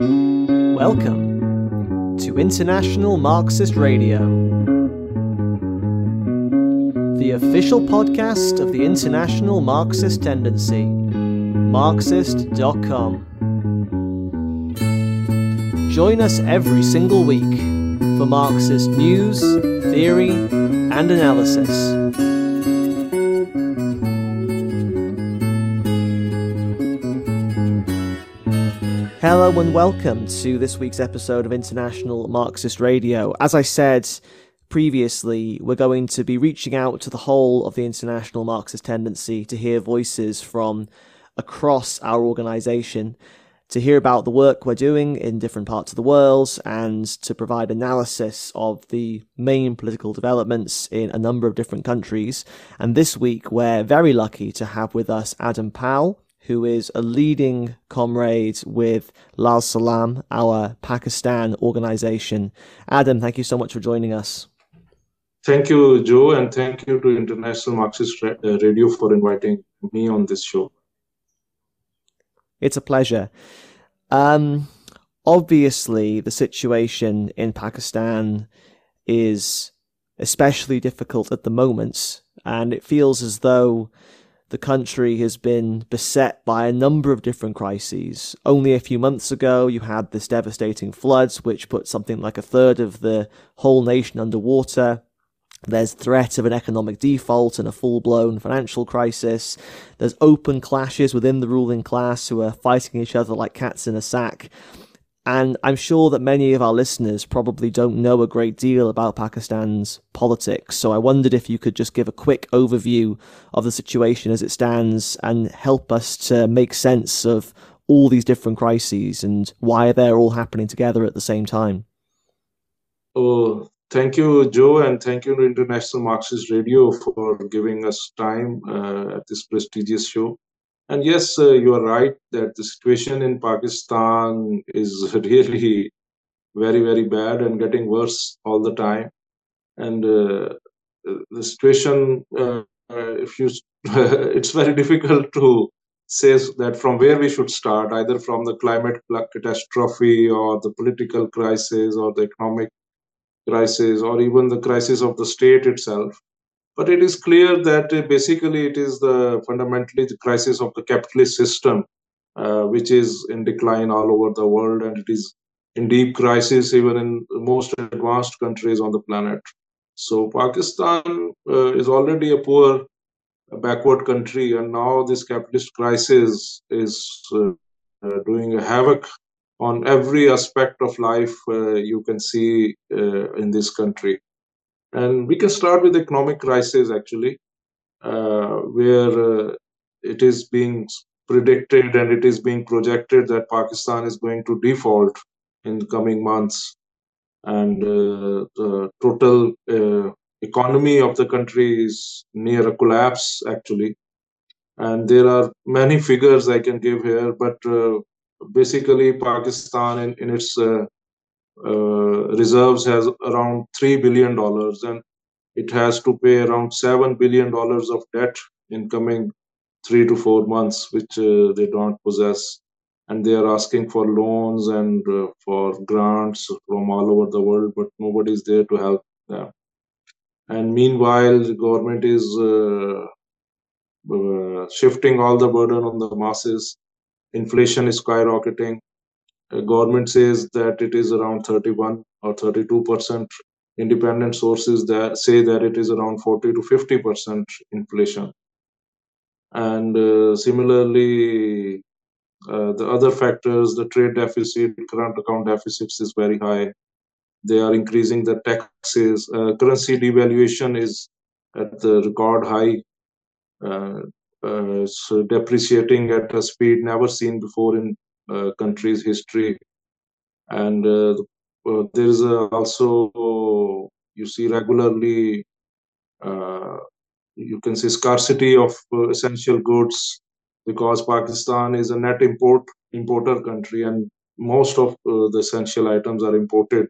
Welcome to International Marxist Radio, the official podcast of the International Marxist Tendency, Marxist.com. Join us every single week for Marxist news, theory, and analysis. Hello and welcome to this week's episode of International Marxist Radio. As I said previously, we're going to be reaching out to the whole of the International Marxist tendency to hear voices from across our organization, to hear about the work we're doing in different parts of the world, and to provide analysis of the main political developments in a number of different countries. And this week, we're very lucky to have with us Adam Pal who is a leading comrade with Lal Salaam, our Pakistan organization. Adam, thank you so much for joining us. Thank you, Joe, and thank you to International Marxist uh, Radio for inviting me on this show. It's a pleasure. Um, obviously, the situation in Pakistan is especially difficult at the moment, and it feels as though the country has been beset by a number of different crises. Only a few months ago, you had this devastating floods, which put something like a third of the whole nation underwater. There's threat of an economic default and a full blown financial crisis. There's open clashes within the ruling class who are fighting each other like cats in a sack. And I'm sure that many of our listeners probably don't know a great deal about Pakistan's politics. So I wondered if you could just give a quick overview of the situation as it stands and help us to make sense of all these different crises and why they're all happening together at the same time. Oh, thank you, Joe, and thank you to International Marxist Radio for giving us time uh, at this prestigious show. And yes, uh, you are right that the situation in Pakistan is really very, very bad and getting worse all the time. And uh, the situation, uh, if you, it's very difficult to say that from where we should start, either from the climate catastrophe or the political crisis or the economic crisis or even the crisis of the state itself. But it is clear that uh, basically it is the fundamentally the crisis of the capitalist system, uh, which is in decline all over the world, and it is in deep crisis even in most advanced countries on the planet. So Pakistan uh, is already a poor, backward country, and now this capitalist crisis is uh, uh, doing havoc on every aspect of life uh, you can see in this country. And we can start with economic crisis actually, uh, where uh, it is being predicted and it is being projected that Pakistan is going to default in the coming months, and uh, the total uh, economy of the country is near a collapse actually. And there are many figures I can give here, but uh, basically Pakistan in, in its uh, reserves has around three billion dollars, and it has to pay around seven billion dollars of debt in coming three to four months, which uh, they don't possess. And they are asking for loans and uh, for grants from all over the world, but nobody is there to help them. And meanwhile, the government is uh, uh, shifting all the burden on the masses. Inflation is skyrocketing government says that it is around 31 or 32 percent. Independent sources that say that it is around 40 to 50 percent inflation. And uh, similarly, uh, the other factors, the trade deficit, current account deficits is very high. They are increasing the taxes. Uh, currency devaluation is at the record high. Uh, uh, so depreciating at a speed never seen before in country's history. And uh, uh, there is also, you see regularly, you can see scarcity of essential goods because Pakistan is a net import importer country and most of uh, the essential items are imported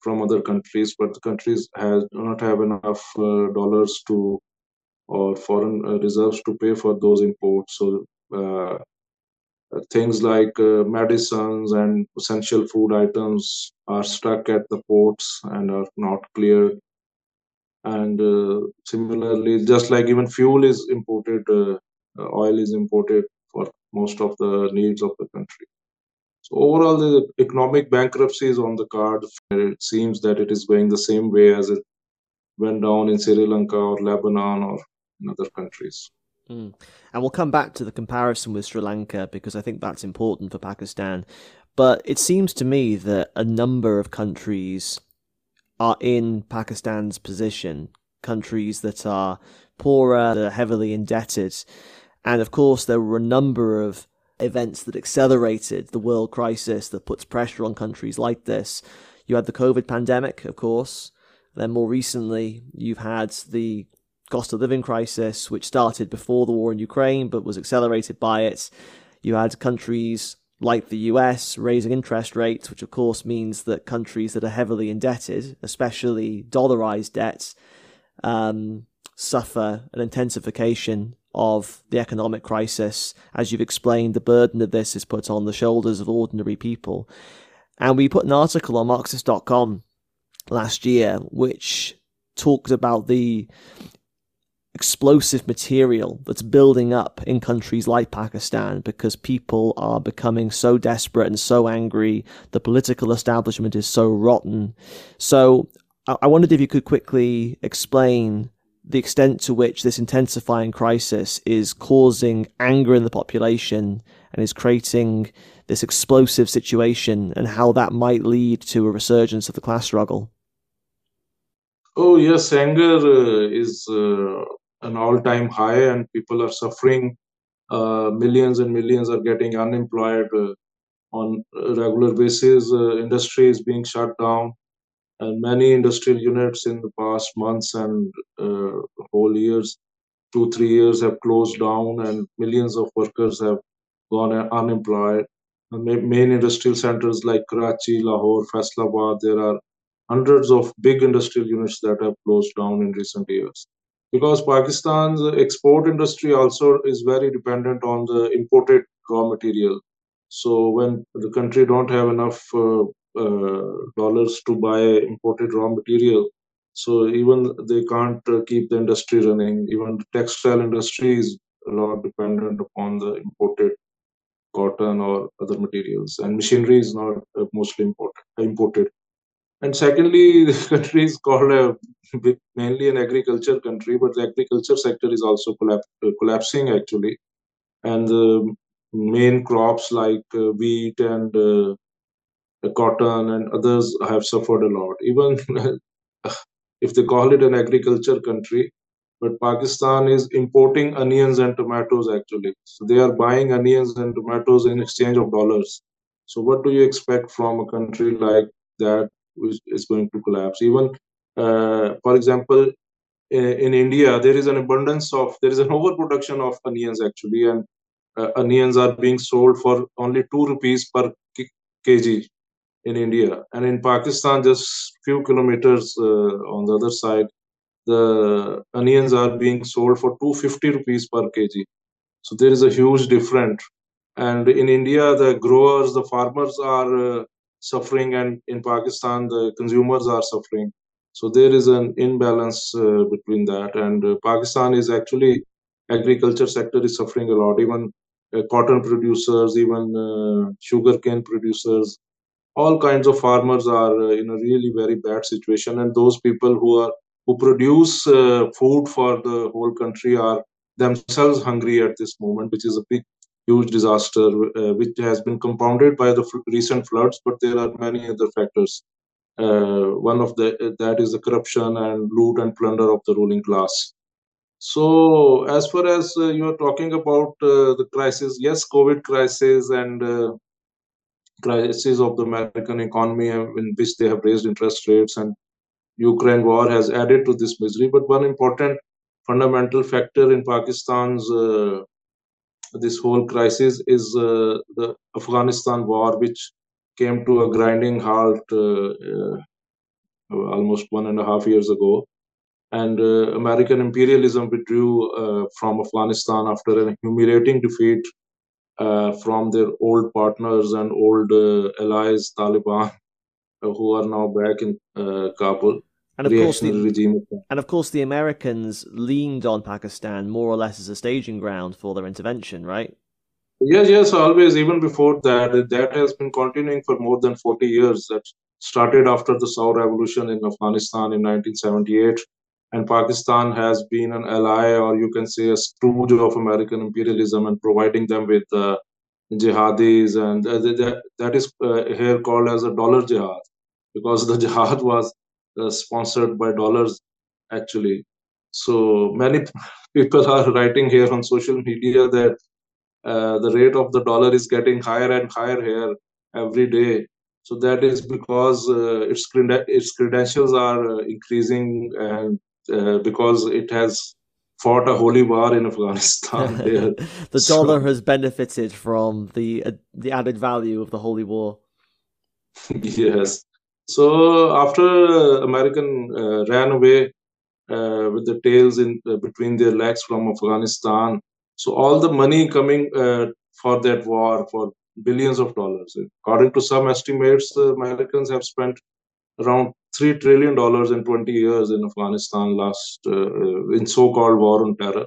from other countries but the countries has do not have enough uh, dollars to or foreign uh, reserves to pay for those imports so things like uh, medicines and essential food items are stuck at the ports and are not cleared and uh, similarly just like even fuel is imported uh, oil is imported for most of the needs of the country. So overall the economic bankruptcy is on the card. It seems that it is going the same way as it went down in sri lanka or lebanon or in other countries mm. and we'll come back to the comparison with sri lanka because i think that's important for pakistan but it seems to me that a number of countries are in Pakistan's position, countries that are poorer, that are heavily indebted. And of course, there were a number of events that accelerated the world crisis that puts pressure on countries like this. You had the COVID pandemic, of course. Then more recently, you've had the cost of living crisis, which started before the war in Ukraine but was accelerated by it. You had countries like the US, raising interest rates, which of course means that countries that are heavily indebted, especially dollarized debts, um, suffer an intensification of the economic crisis. As you've explained, the burden of this is put on the shoulders of ordinary people. And we put an article on Marxist.com last year which talked about the explosive material that's building up in countries like Pakistan because people are becoming so desperate and so angry. The political establishment is so rotten. So I wondered if you could quickly explain the extent to which this intensifying crisis is causing anger in the population and is creating this explosive situation and how that might lead to a resurgence of the class struggle. Oh, yes, anger uh, is uh, an all-time high and people are suffering. Uh, millions and millions are getting unemployed uh, on a regular basis. Uh, industry is being shut down. And many industrial units in the past months and whole years two three years have closed down and millions of workers have gone unemployed. Main industrial centers like karachi lahore faisalabad there are hundreds of big industrial units that have closed down in recent years because Pakistan's export industry also is very dependent on the imported raw material. So when the country don't have enough uh, uh, dollars to buy imported raw material, so even they can't uh, keep the industry running. Even the textile industry is a lot dependent upon the imported cotton or other materials, and machinery is not uh, mostly imported. imported. And secondly, the country is called a, mainly an agriculture country, but the agriculture sector is also uh, collapsing actually. And the main crops like uh, wheat and uh, cotton and others have suffered a lot. Even if they call it an agriculture country, but Pakistan is importing onions and tomatoes actually. So they are buying onions and tomatoes in exchange of dollars. So what do you expect from a country like that is going to collapse. Even, uh, for example, in, in, India, there is an abundance of, there is an overproduction of onions actually, and uh, onions are being sold for only 2 rupees per kg in India. And in Pakistan, just few kilometers uh, on the other side, the onions are being sold for 250 rupees per kg. So there is a huge difference. And in India, the growers, the farmers are uh, suffering and in pakistan the consumers are suffering. So there is an imbalance uh, between that. And uh, pakistan is actually agriculture sector is suffering a lot. Even uh, cotton producers even uh, sugarcane producers all kinds of farmers are uh, in a really very bad situation. And those people who are who produce uh, food for the whole country are themselves hungry at this moment which is a big huge disaster, uh, which has been compounded by the recent floods, but there are many other factors. Uh, one of the that is the corruption and loot and plunder of the ruling class. So, as far as uh, you are talking about uh, the crisis, yes, COVID crisis and uh, crisis of the American economy, in which they have raised interest rates, and Ukraine war has added to this misery. But one important fundamental factor in Pakistan's uh, this whole crisis is uh, the Afghanistan war, which came to a grinding halt uh, uh, almost one and a half years ago. And American imperialism withdrew from Afghanistan after a humiliating defeat uh, from their old partners and old uh, allies, Taliban, uh, who are now back in uh, Kabul. And of course, the, regime. and of course, the Americans leaned on Pakistan more or less as a staging ground for their intervention, right? Yes, yes, always. Even before that, that has been continuing for more than 40 years. That started after the Saur Revolution in Afghanistan in 1978. And Pakistan has been an ally, or you can say a stooge of American imperialism and providing them with uh, jihadis. And uh, that, that is uh, here called as a dollar jihad because the jihad was sponsored by dollars, actually. So many people are writing here on social media that uh, the rate of the dollar is getting higher and higher here every day. So that is because uh, its its credentials are uh, increasing, and uh, because it has fought a holy war in Afghanistan. the so, dollar has benefited from the uh, the added value of the holy war. yes. So after American ran away with the tails in between their legs from Afghanistan, so all the money coming uh, for that war for billions of dollars. According to some estimates, the Americans have spent around three trillion dollars in 20 years in Afghanistan last uh, uh, in so-called war on terror,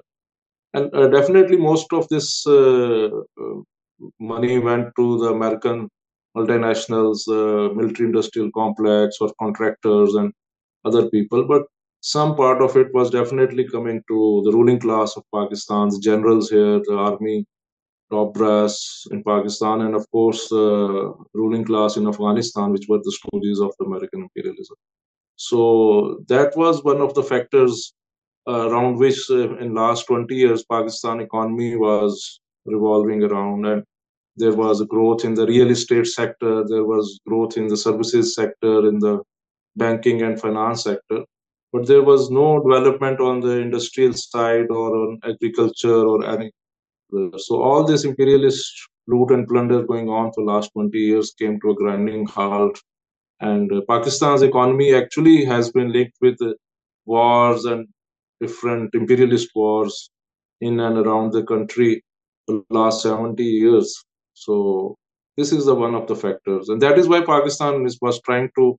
and uh, definitely most of this uh, uh, money went to the American multinationals, military-industrial complex, or contractors and other people. But some part of it was definitely coming to the ruling class of Pakistan's generals here, the army, top brass in Pakistan, and of course, the uh, ruling class in Afghanistan, which were the stooges of American imperialism. So that was one of the factors uh, around which, uh, in last 20 years, Pakistan economy was revolving around, and there was growth in the real estate sector, there was growth in the services sector, in the banking and finance sector but there was no development on the industrial side or on agriculture or any. So all this imperialist loot and plunder going on for last 20 years came to a grinding halt. And Pakistan's economy actually has been linked with wars and different imperialist wars in and around the country for the last 70 years. So this is the one of the factors. And that is why Pakistan is, was trying to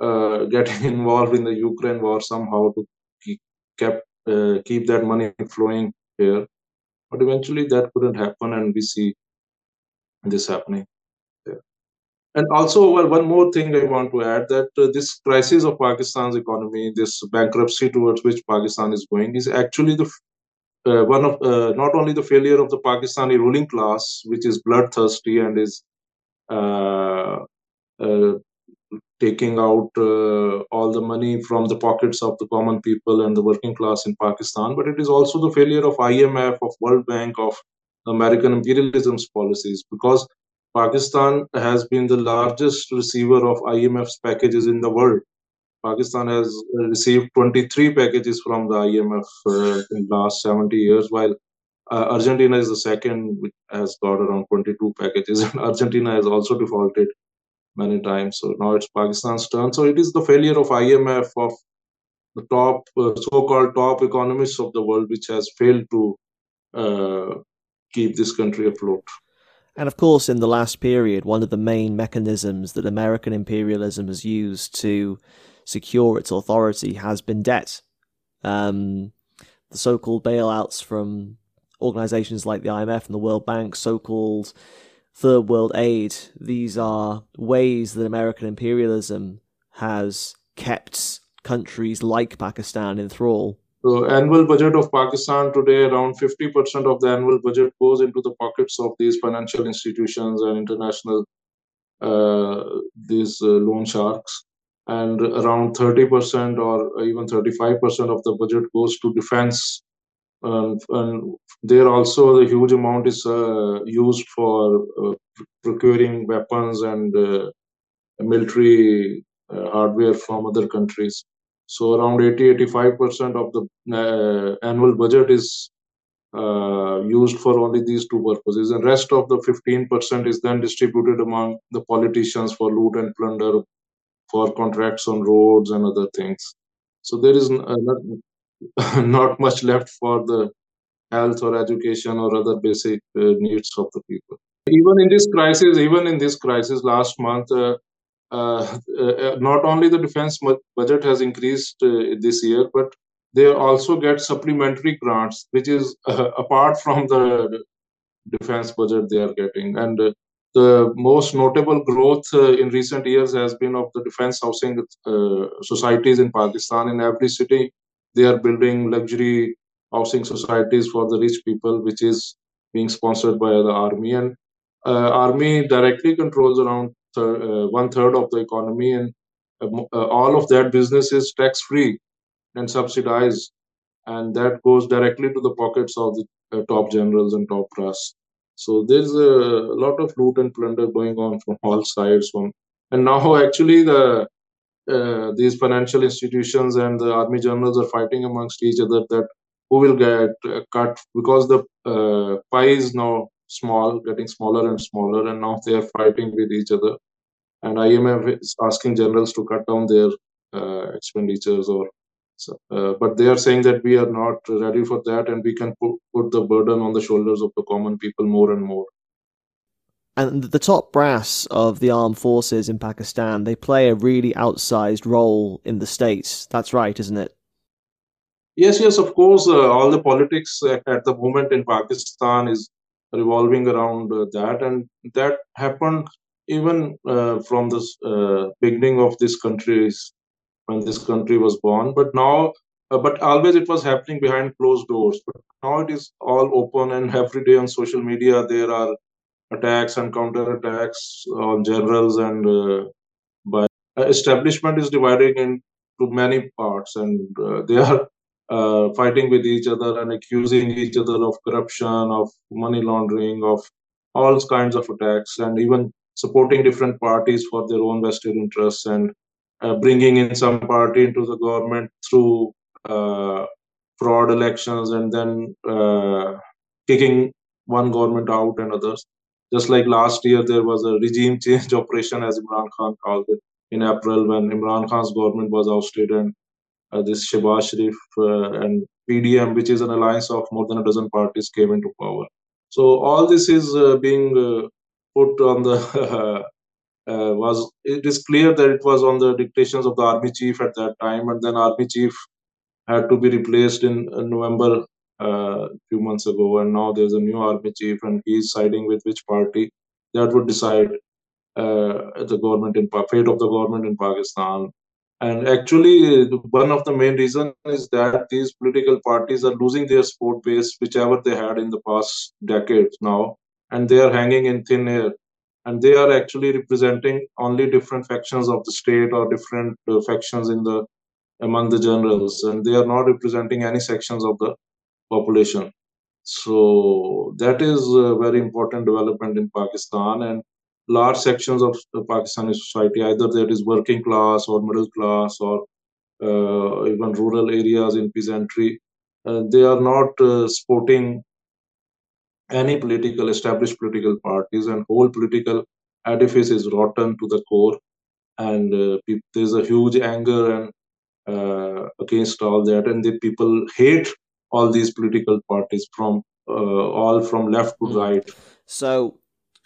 uh, getting involved in the Ukraine war somehow to keep, kept, uh, keep that money flowing here. But eventually that couldn't happen, and we see this happening. And also, well, one more thing I want to add that uh, this crisis of Pakistan's economy, this bankruptcy towards which Pakistan is going, is actually the uh, one of uh, not only the failure of the Pakistani ruling class, which is bloodthirsty and is uh, uh, taking out uh, all the money from the pockets of the common people and the working class in Pakistan, but it is also the failure of IMF, of World Bank, of American imperialism's policies, because Pakistan has been the largest receiver of IMF's packages in the world. Pakistan has received 23 packages from the IMF uh, in the last 70 years, while uh, Argentina is the second, which has got around 22 packages, and Argentina has also defaulted many times. So now it's Pakistan's turn. So it is the failure of IMF, of the top uh, so-called top economists of the world, which has failed to uh, keep this country afloat. And of course, in the last period, one of the main mechanisms that American imperialism has used to secure its authority has been debt. Um, the so-called bailouts from organizations like the IMF and the World Bank, so-called third world aid. These are ways that American imperialism has kept countries like Pakistan in thrall. So annual budget of Pakistan today, around 50% of the annual budget goes into the pockets of these financial institutions and international uh, these uh, loan sharks. And around 30% or even 35% of the budget goes to defense. And, and there also the huge amount is uh, used for uh, procuring weapons and uh, military uh, hardware from other countries. So around 80 85% of the uh, annual budget is uh, used for only these two purposes. And rest of the 15% is then distributed among the politicians for loot and plunder for contracts on roads and other things so there is not, not much left for the health or education or other basic uh, needs of the people. Even in this crisis, even in this crisis last month, uh, uh, uh not only the defense budget has increased uh, this year, but they also get supplementary grants, which is uh, apart from the defense budget they are getting. And the most notable growth in recent years has been of the defense housing societies in Pakistan. In every city, they are building luxury housing societies for the rich people, which is being sponsored by the army. And uh, army directly controls around th- uh, one third of the economy, and uh, uh, all of that business is tax free and subsidized, and that goes directly to the pockets of the uh, top generals and top brass. So there's a lot of loot and plunder going on from all sides. From and now actually the uh, these financial institutions and the army generals are fighting amongst each other that who will get uh, cut because the uh, pie is now small, getting smaller and smaller, and now they are fighting with each other. And IMF is asking generals to cut down their uh, expenditures, or uh, but they are saying that we are not ready for that, and we can put, put the burden on the shoulders of the common people more and more. And the top brass of the armed forces in Pakistan, they play a really outsized role in the states. That's right, isn't it? Yes, yes, of course. Uh, all the politics at the moment in Pakistan is revolving around uh, that, and that happened even uh, from the uh, beginning of this country, when this country was born. But now, uh, but always it was happening behind closed doors. But now it is all open, and every day on social media there are attacks and counter attacks on generals and uh, by establishment is divided into many parts, and they are uh, fighting with each other and accusing each other of corruption, of money laundering, of all kinds of attacks, and even supporting different parties for their own vested interests and uh, bringing in some party into the government through uh, fraud elections and then uh, kicking one government out and others. Just like last year, there was a regime change operation, as Imran Khan called it, in April when Imran Khan's government was ousted and uh, this Shehbaz Sharif uh, and PDM, which is an alliance of more than a dozen parties, came into power. So all this is uh, being put on the Uh, was it is clear that it was on the dictations of the army chief at that time, and then army chief had to be replaced in, in November uh, a few months ago, and now there's a new army chief, and he's siding with which party that would decide uh, the government in fate of the government in Pakistan. And actually, one of the main reasons is that these political parties are losing their support base, whichever they had in the past decades now, and they are hanging in thin air. And they are actually representing only different factions of the state or different uh, factions in the among the generals, and they are not representing any sections of the population. So that is a very important development in Pakistan, and large sections of Pakistani society, either that is working class or middle class or uh, even rural areas in peasantry, uh, they are not uh, supporting any political established political parties, and whole political edifice is rotten to the core. And uh, there's a huge anger and uh, against all that, and the people hate all these political parties from uh, all from left to hmm. right. So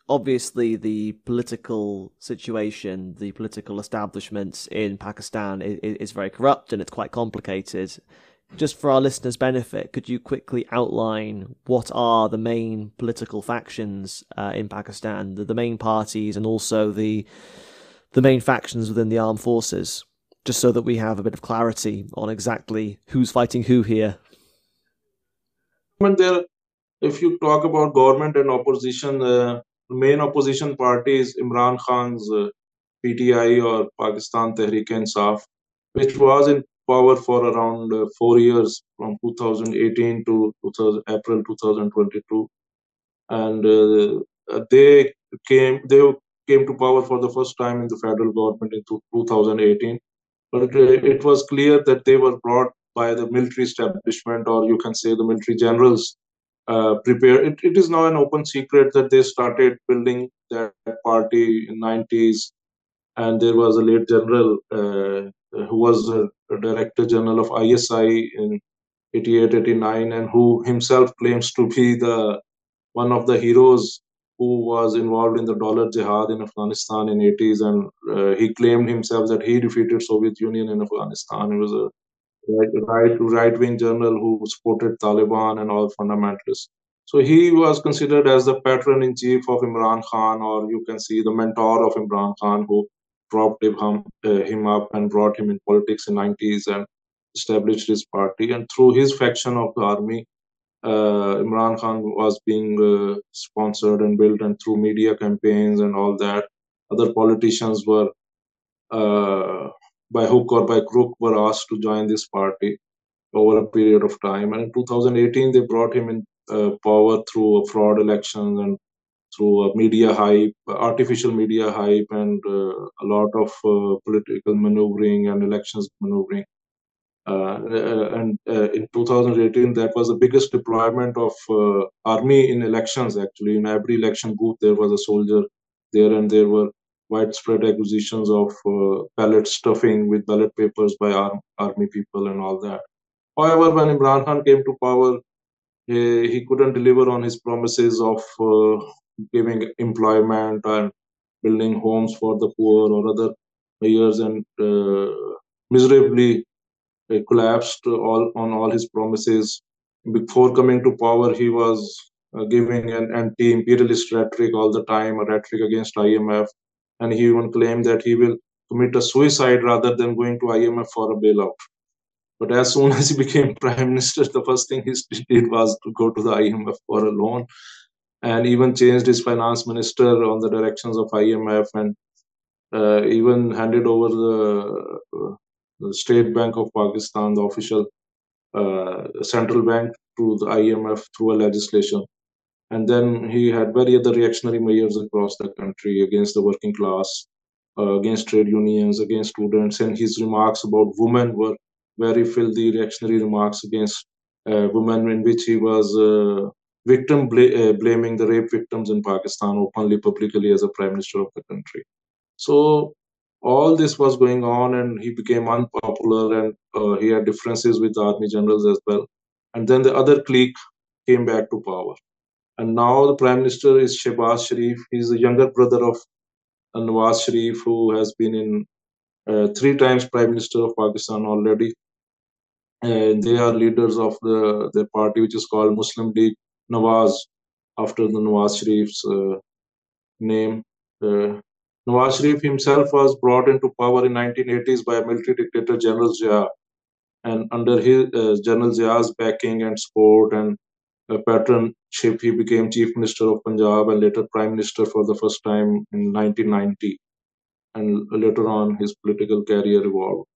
obviously the political situation, the political establishments in Pakistan is, is, very corrupt and it's quite complicated. Just for our listeners' benefit, could you quickly outline what are the main political factions uh, in Pakistan, the, the main parties, and also the the main factions within the armed forces, just so that we have a bit of clarity on exactly who's fighting who here? There, if you talk about government and opposition, uh, main opposition party is Imran Khan's uh, PTI or Pakistan Tehreek-e-Insaf, which was in power for around uh, four years from 2018 to 2000, April 2022, and uh, they came they came to power for the first time in the federal government in 2018. But it, it was clear that they were brought by the military establishment, or you can say the military generals uh, prepare. It, it is now an open secret that they started building that party in 90s, and there was a late general uh, who was a, director general of ISI in 88, 89, and who himself claims to be the one of the heroes who was involved in the dollar jihad in Afghanistan in 80s, and uh, he claimed himself that he defeated Soviet Union in Afghanistan. He was a right right wing general who supported Taliban and all fundamentalists. So he was considered as the patron in chief of Imran Khan, or you can see the mentor of Imran Khan, who propped him, uh, him up and brought him in politics in 90s and established his party. And through his faction of the army, uh, Imran Khan was being uh, sponsored and built, and through media campaigns and all that, other politicians were uh, by hook or by crook were asked to join this party over a period of time. And in 2018, they brought him in uh, power through a fraud election and through media hype, artificial media hype, and uh, a lot of uh, political maneuvering and elections maneuvering. Uh, and in 2018, that was the biggest deployment of army in elections. Actually, in every election booth, there was a soldier there, and there were widespread accusations of uh, ballot stuffing with ballot papers by arm, army people and all that. However, when Imran Khan came to power, he, couldn't deliver on his promises of giving employment and building homes for the poor or other years and uh, miserably uh, collapsed all on all his promises. Before coming to power, he was uh, giving an anti-imperialist rhetoric all the time, a rhetoric against IMF, and he even claimed that he will commit a suicide rather than going to IMF for a bailout. But as soon as he became prime minister, the first thing he did was to go to the IMF for a loan, and even changed his finance minister on the directions of IMF, and uh, even handed over the, uh, the, State Bank of Pakistan, the official uh, central bank, to the IMF through a legislation and then he had very other reactionary measures across the country against the working class, uh, against trade unions, against students. And his remarks about women were very filthy reactionary remarks against uh, women, in which he was uh, victim bl- uh, blaming the rape victims in Pakistan openly, publicly as a prime minister of the country. So all this was going on, and he became unpopular, and uh, he had differences with the army generals as well. And then the other clique came back to power and now the Prime Minister is Shehbaz Sharif. He's the younger brother of Nawaz Sharif, who has been in uh, three times Prime Minister of Pakistan already. And they are leaders of the, the party, which is called Muslim League Nawaz, after the Nawaz Sharif's uh, name. Uh, Nawaz Sharif himself was brought into power in 1980s by military dictator, General Zia. And under his uh, General Zia's backing and support and patronship, he became Chief Minister of Punjab and later Prime Minister for the first time in 1990. And later on, his political career evolved.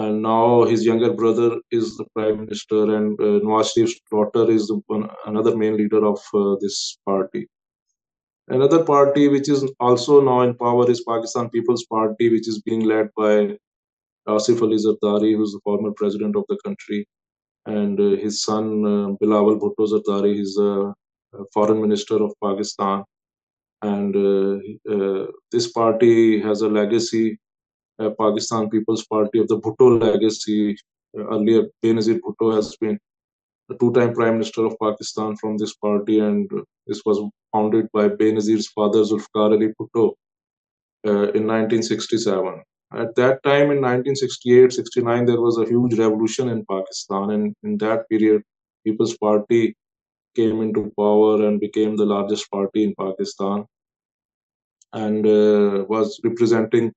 And now his younger brother is the Prime Minister, and uh, Nawaz Sharif's daughter is one, another main leader of uh, this party. Another party which is also now in power is Pakistan People's Party, which is being led by Asif Ali Zardari, who's the former president of the country and uh, his son uh, Bilawal Bhutto Zardari, he's a foreign minister of Pakistan. And uh, this party has a legacy, Pakistan People's Party of the Bhutto legacy. earlier, Benazir Bhutto has been a two-time Prime Minister of Pakistan from this party, and this was founded by Benazir's father Zulfikar Ali Bhutto uh, in 1967. At that time, in 1968 69, there was a huge revolution in Pakistan, and in that period, People's Party came into power and became the largest party in Pakistan and uh, was representing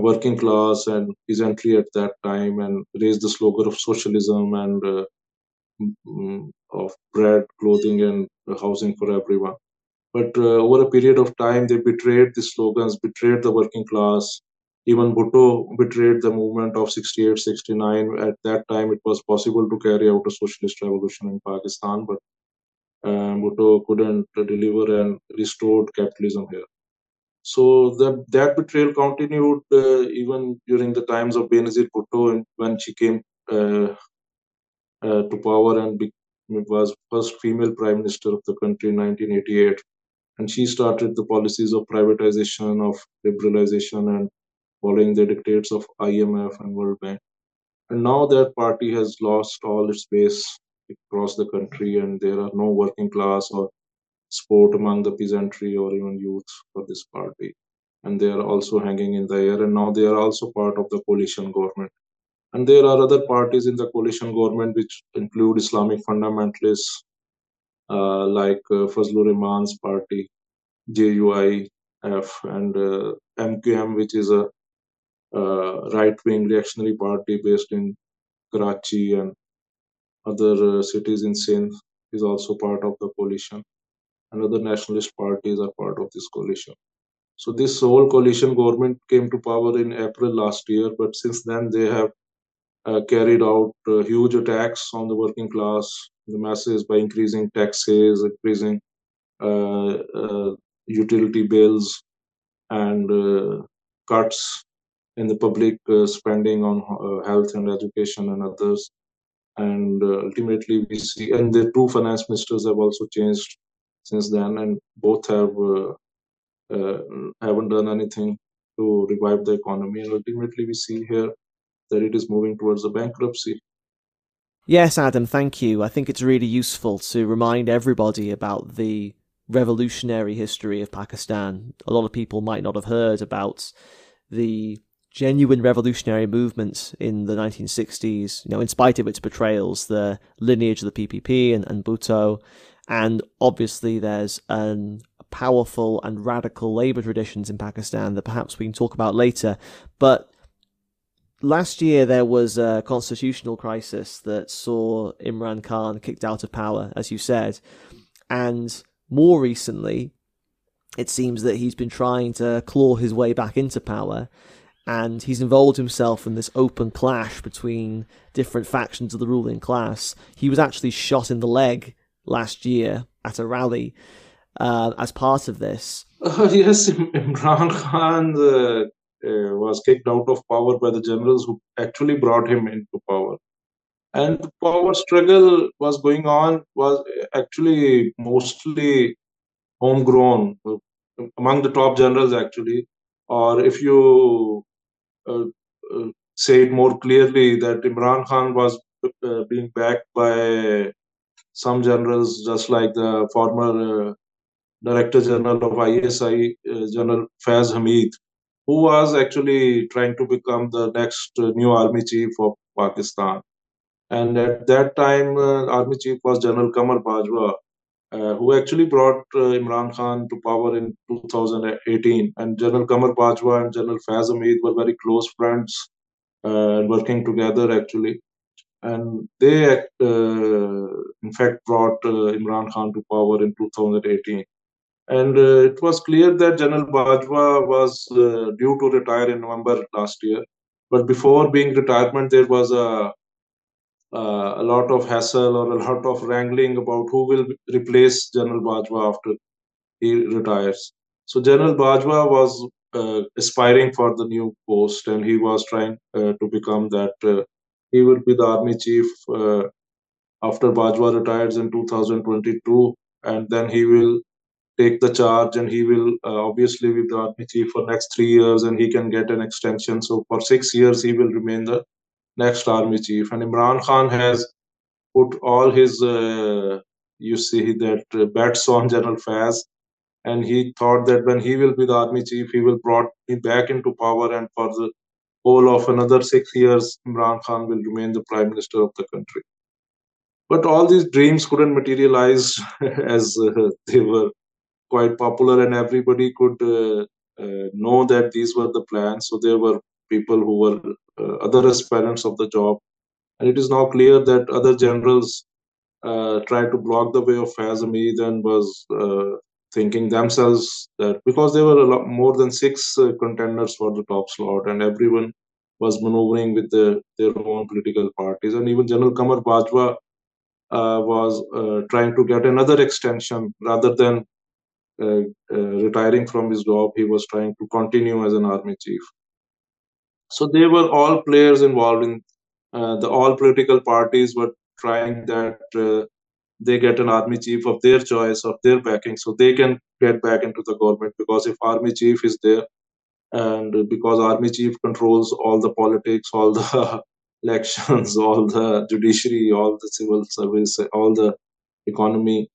working class and peasantry at that time and raised the slogan of socialism and uh, of bread, clothing, and housing for everyone. But uh, over a period of time, they betrayed the slogans, betrayed the working class, even Bhutto betrayed the movement of 68 69. At that time, it was possible to carry out a socialist revolution in Pakistan, but uh, Bhutto couldn't deliver and restored capitalism here. So that that betrayal continued uh, even during the times of Benazir Bhutto when she came uh, uh, to power and be, was first female prime minister of the country in 1988. And she started the policies of privatization, of liberalization, and following the dictates of IMF and World Bank. And now that party has lost all its base across the country, and there are no working class or sport among the peasantry or even youth for this party. And they are also hanging in the air, and now they are also part of the coalition government. And there are other parties in the coalition government which include Islamic fundamentalists uh, like uh, Fazlur Rahman's party, JUIF, and uh, MQM, which is a uh, right wing reactionary party based in Karachi and other uh, cities in Sindh, is also part of the coalition. And other nationalist parties are part of this coalition. So this whole coalition government came to power in April last year, but since then they have uh, carried out uh, huge attacks on the working class, the masses by increasing taxes, increasing uh, uh utility bills, and uh, cuts in the public uh, spending on health and education and others. And ultimately, we see, and the two finance ministers have also changed since then, and both have uh, haven't done anything to revive the economy. And ultimately, we see here that it is moving towards a bankruptcy. Yes, Adam, thank you. I think it's really useful to remind everybody about the revolutionary history of Pakistan. A lot of people might not have heard about the genuine revolutionary movement in the 1960s, you know, in spite of its betrayals, the lineage of the PPP and, and Bhutto. And obviously, there's an powerful and radical labor traditions in Pakistan that perhaps we can talk about later. But last year there was a constitutional crisis that saw Imran Khan kicked out of power, as you said. And more recently, it seems that he's been trying to claw his way back into power. And he's involved himself in this open clash between different factions of the ruling class. He was actually shot in the leg last year at a rally uh, as part of this. Uh, yes, Imran Khan uh, uh, was kicked out of power by the generals who actually brought him into power. And the power struggle was going on was actually mostly homegrown uh, among the top generals actually. Or if you uh, uh, say it more clearly, that Imran Khan was being backed by some generals, just like the former Director General of ISI, uh, General Faiz Hamid, who was actually trying to become the next uh, new army chief of Pakistan. And at that time, uh, army chief was General Qamar Bajwa, uh, who actually brought uh, Imran Khan to power in 2018. And General Qamar Bajwa and General Faiz Hamid were very close friends uh, working together actually. And they, in fact, brought Imran Khan to power in 2018. And uh, it was clear that General Bajwa was uh, due to retire in November last year. But before being retirement, there was a uh, a lot of hassle or a lot of wrangling about who will replace General Bajwa after he retires. So General Bajwa was uh, aspiring for the new post, and he was trying uh, to become that. Uh, he will be the army chief after Bajwa retires in 2022, and then he will take the charge and he will uh, obviously be the army chief for next three years and he can get an extension. So for six years he will remain the next army chief. And imran khan has put all his uh, you see that uh, bets on general faiz. And he thought that when he will be the army chief he will brought me back into power and for the whole of another six years imran khan will remain the prime minister of the country but all these dreams couldn't materialize as uh, they were quite popular and everybody could uh, uh, know that these were the plans. So there were people who were uh, other aspirants of the job. And it is now clear that other generals uh, tried to block the way of Faiz Hamid and was uh, thinking themselves that because there were a lot more than six uh, contenders for the top slot and everyone was maneuvering with the, their own political parties. And even General Qamar Bajwa was trying to get another extension rather than uh, uh, retiring from his job, he was trying to continue as an army chief. So they were all players involved in uh, the all political parties were trying that they get an army chief of their choice of their backing so they can get back into the government because if army chief is there and because army chief controls all the politics all the elections, all the judiciary, all the civil service, all the economy,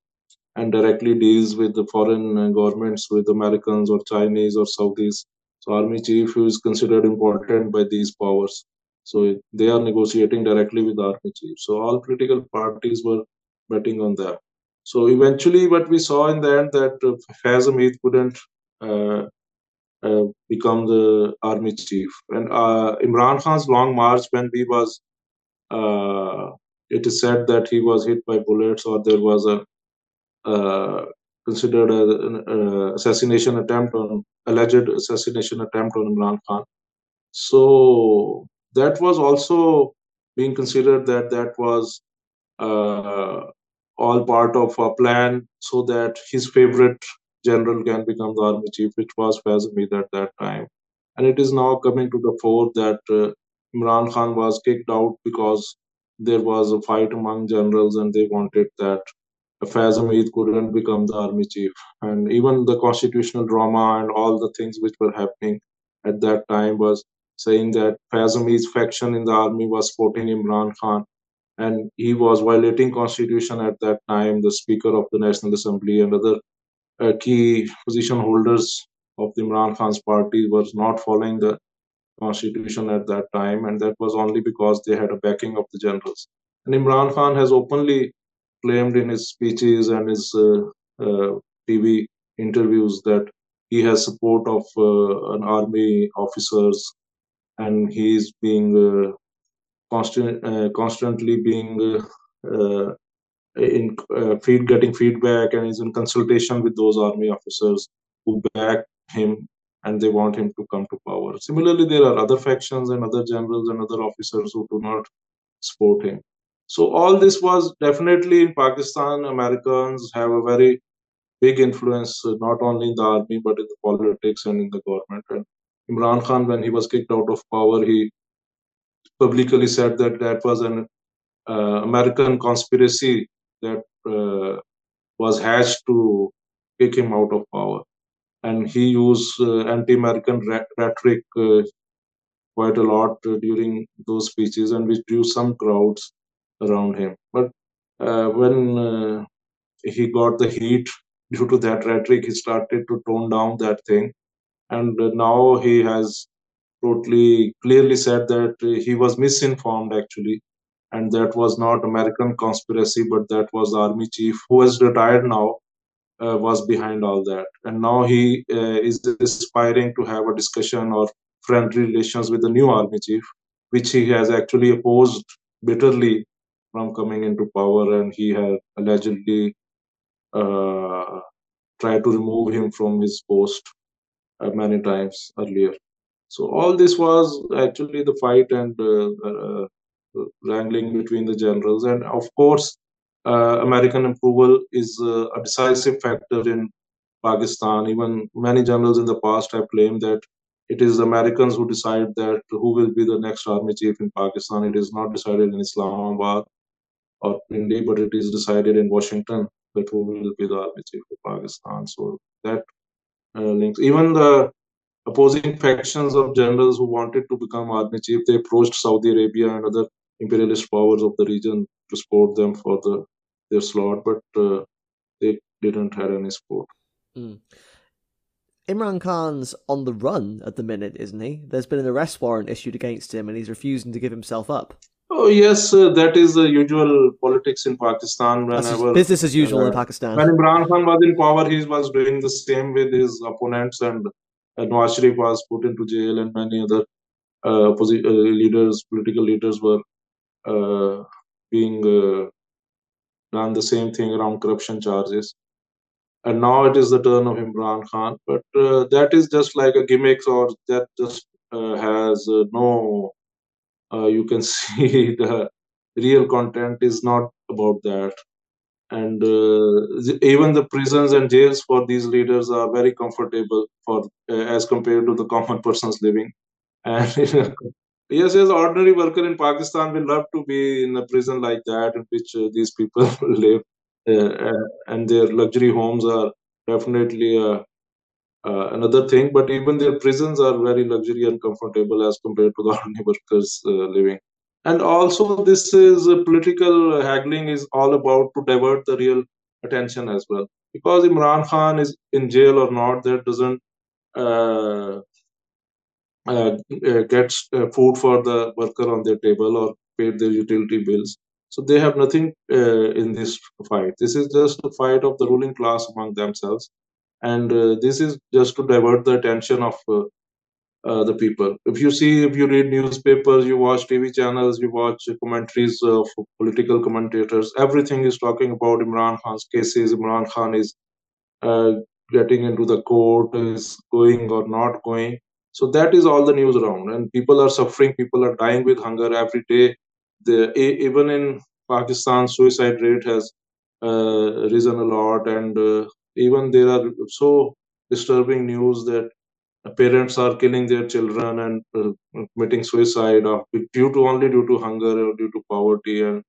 and directly deals with the foreign governments, with Americans or Chinese or Saudis. So army chief is considered important by these powers. So they are negotiating directly with army chief. So all political parties were betting on that. So eventually, what we saw in the end that uh, Faiz Hamid couldn't uh, uh, become the army chief. And uh, Imran Khan's long march, when he was, uh, it is said that he was hit by bullets or there was a uh, considered an assassination attempt on alleged assassination attempt on Imran Khan. So that was also being considered that that was uh, all part of a plan so that his favorite general can become the army chief, which was Faiz Hamid at that time. And it is now coming to the fore that uh, Imran Khan was kicked out because there was a fight among generals and they wanted that Faiz Hamid couldn't become the army chief. And even the constitutional drama and all the things which were happening at that time was saying that Faiz Hamid's faction in the army was supporting Imran Khan and he was violating constitution at that time the speaker of the national assembly and other uh, key position holders of the imran khan's party was not following the constitution at that time. And that was only because they had a backing of the generals. And imran khan has openly claimed in his speeches and his uh, uh, tv interviews that he has support of uh, an army officers. And he is being uh, constant, uh, constantly being uh, in feed getting feedback and is in consultation with those army officers who back him and they want him to come to power. Similarly, there are other factions and other generals and other officers who do not support him. So all this was definitely in Pakistan. Americans have a very big influence, not only in the army but in the politics and in the government. And Imran Khan, when he was kicked out of power, he publicly said that that was an uh, American conspiracy that uh, was hatched to kick him out of power. And he used uh, anti-American rhetoric uh, quite a lot uh, during those speeches, and which drew some crowds around him. But uh, when he got the heat due to that rhetoric, he started to tone down that thing, and now he has totally clearly said that he was misinformed actually and that was not american conspiracy but that was the army chief who has retired now uh, was behind all that. And now he uh, is aspiring to have a discussion or friendly relations with the new army chief which he has actually opposed bitterly from coming into power and he had allegedly uh, tried to remove him from his post uh, many times earlier so all this was actually the fight and uh, uh, wrangling between the generals, and of course, uh, American approval is a decisive factor in Pakistan. Even many generals in the past have claimed that it is Americans who decide that who will be the next army chief in Pakistan. It is not decided in Islamabad or India, but it is decided in Washington that who will be the army chief of Pakistan. So that uh, links. Even the opposing factions of generals who wanted to become army chief, they approached Saudi Arabia and other imperialist powers of the region to support them for the their slot, but uh, they didn't have any support. Mm. Imran Khan's on the run at the minute, isn't he? There's been an arrest warrant issued against him, and he's refusing to give himself up. Oh yes, uh, that is the usual politics in Pakistan. Whenever business as usual uh, in Pakistan. When Imran Khan was in power, he was doing the same with his opponents, and Nawaz Sharif was put into jail, and many other uh, uh, leaders, political leaders, were uh, being uh, done the same thing around corruption charges. And now it is the turn of Imran Khan, but uh, that is just like a gimmick, or that just uh, has no. you can see the real content is not about that and uh, even the prisons and jails for these leaders are very comfortable for uh, as compared to the common persons living. And yes yes ordinary worker in pakistan will love to be in a prison like that in which uh, these people live. Uh, uh, and their luxury homes are definitely uh, another thing. But even their prisons are very luxury and comfortable as compared to the ordinary workers living and also this is uh, political haggling is all about to divert the real attention as well. Because imran khan is in jail or not that doesn't uh, uh, uh gets uh, food for the worker on their table or pay their utility bills. So they have nothing uh, in this fight. This is just a fight of the ruling class among themselves. And this is just to divert the attention of uh, the people. If you see, if you read newspapers, you watch TV channels, you watch commentaries of political commentators, everything is talking about Imran Khan's cases. Imran Khan is uh, getting into the court, is going or not going. So that is all the news around, and people are suffering. People are dying with hunger every day. The even in Pakistan, suicide rate has uh, risen a lot, and uh, even there are so disturbing news that parents are killing their children and uh, committing suicide due to only due to hunger or due to poverty and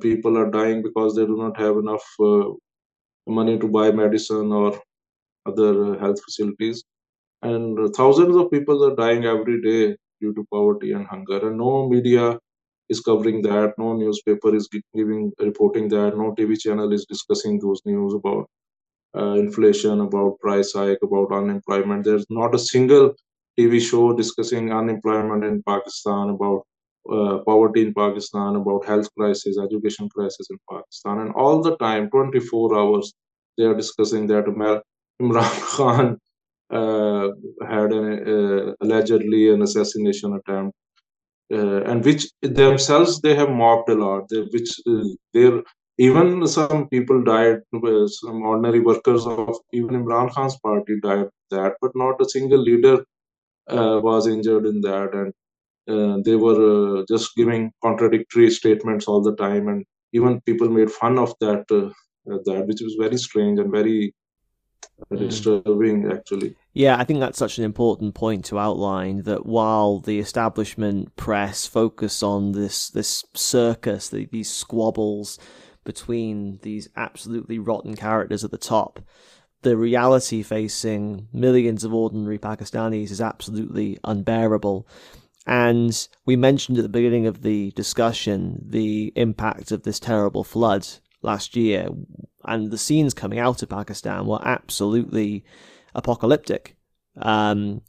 people are dying because they do not have enough uh, money to buy medicine or other health facilities. And thousands of people are dying every day due to poverty and hunger. And no media is covering that no newspaper is giving reporting that no tv channel is discussing those news about uh, inflation, about price hike, about unemployment. There's not a single TV show discussing unemployment in Pakistan, about uh, poverty in Pakistan, about health crisis, education crisis in Pakistan, and all the time, 24 hours, they are discussing that Imran Khan uh, had an, uh, allegedly an assassination attempt, uh, and which themselves they have mocked a lot. They, which uh, their even some people died, some ordinary workers of even Imran Khan's party died that, but not a single leader uh, was injured in that. And uh, they were uh, just giving contradictory statements all the time. And even people made fun of that, uh, that which was very strange and very mm. disturbing, actually. Yeah, I think that's such an important point to outline that while the establishment press focus on this this circus, the, these squabbles, between these absolutely rotten characters at the top, the reality facing millions of ordinary Pakistanis is absolutely unbearable. And we mentioned at the beginning of the discussion the impact of this terrible flood last year, and the scenes coming out of Pakistan were absolutely apocalyptic. Um,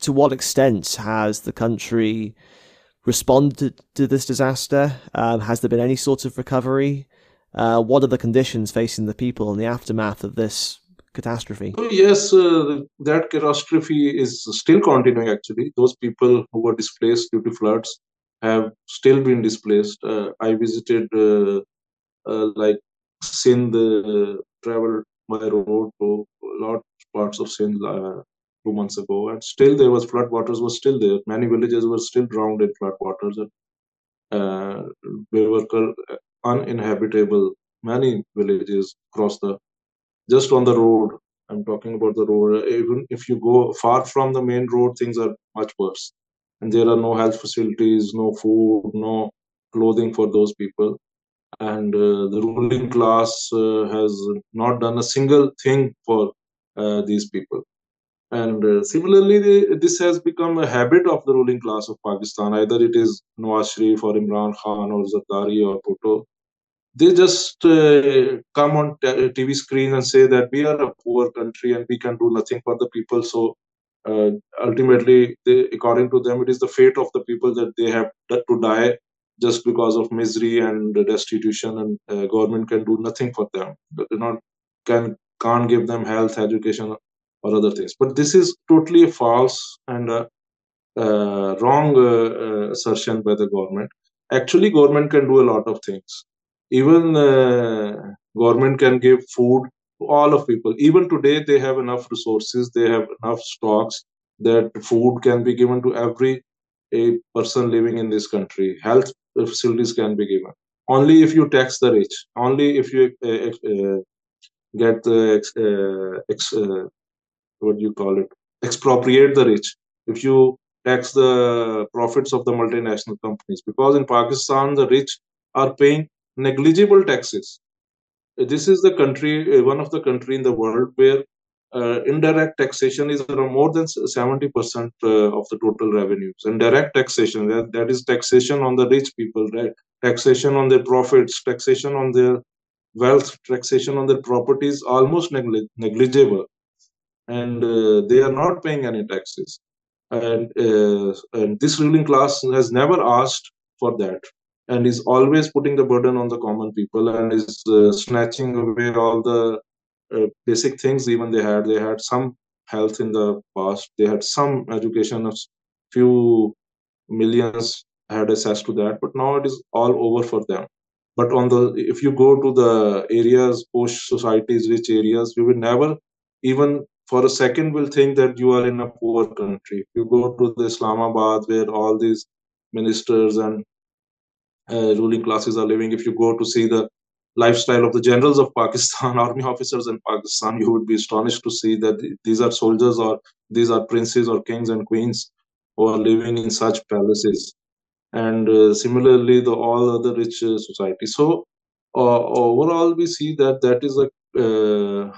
to what extent has the country responded to this disaster? Um, has there been any sort of recovery? Uh, what are the conditions facing the people in the aftermath of this catastrophe? Yes, uh, that catastrophe is still continuing actually. Those people who were displaced due to floods have still been displaced. Uh, I visited uh, uh, like Sindh, uh, traveled by road to a lot parts of Sindh two months ago, and still there was flood waters were still there. Many villages were still drowned in flood waters, and uh, they were uninhabitable. Many villages across the just on the road. I'm talking about the road. Even if you go far from the main road, things are much worse, and there are no health facilities, no food, no clothing for those people and uh, the ruling class uh, has not done a single thing for uh, these people and uh, similarly, this has become a habit of the ruling class of Pakistan. Either it is Nawaz Sharif or Imran Khan or Zardari or Bhutto. They just uh, come on t- TV screens and say that we are a poor country and we can do nothing for the people. So uh, ultimately, they, according to them, it is the fate of the people that they have to die just because of misery and destitution, and uh, government can do nothing for them. They not can can't give them health, education, or other things. But this is totally false and uh, uh, wrong uh, uh, assertion by the government. Actually, government can do a lot of things. Even uh, government can give food to all of people. Even today, they have enough resources. They have enough stocks that food can be given to every a person living in this country. Health facilities can be given only if you tax the rich. Only if you uh, get the ex, what do you call it expropriate the rich if you tax the profits of the multinational companies because in pakistan the rich are paying negligible taxes this is the country uh, one of the country in the world where uh, indirect taxation is more than 70% uh, of the total revenues. And direct taxation, that, that is taxation on the rich people, right? taxation on their profits, taxation on their wealth, taxation on their properties, almost negli- negligible. And uh, they are not paying any taxes. And, uh, and this ruling class has never asked for that and is always putting the burden on the common people and is uh, snatching away all the uh, basic things even they had. They had some health in the past. They had some education. Of few millions had access to that but now it is all over for them. But on the if you go to the areas post societies rich areas you will never even for a second will think that you are in a poor country if you go to the islamabad where all these ministers and uh, ruling classes are living if you go to see the lifestyle of the generals of Pakistan, army officers in Pakistan, you would be astonished to see that these are soldiers or these are princes or kings and queens who are living in such palaces. And uh, similarly, the all other rich uh, societies. So uh, overall, we see that that is a uh,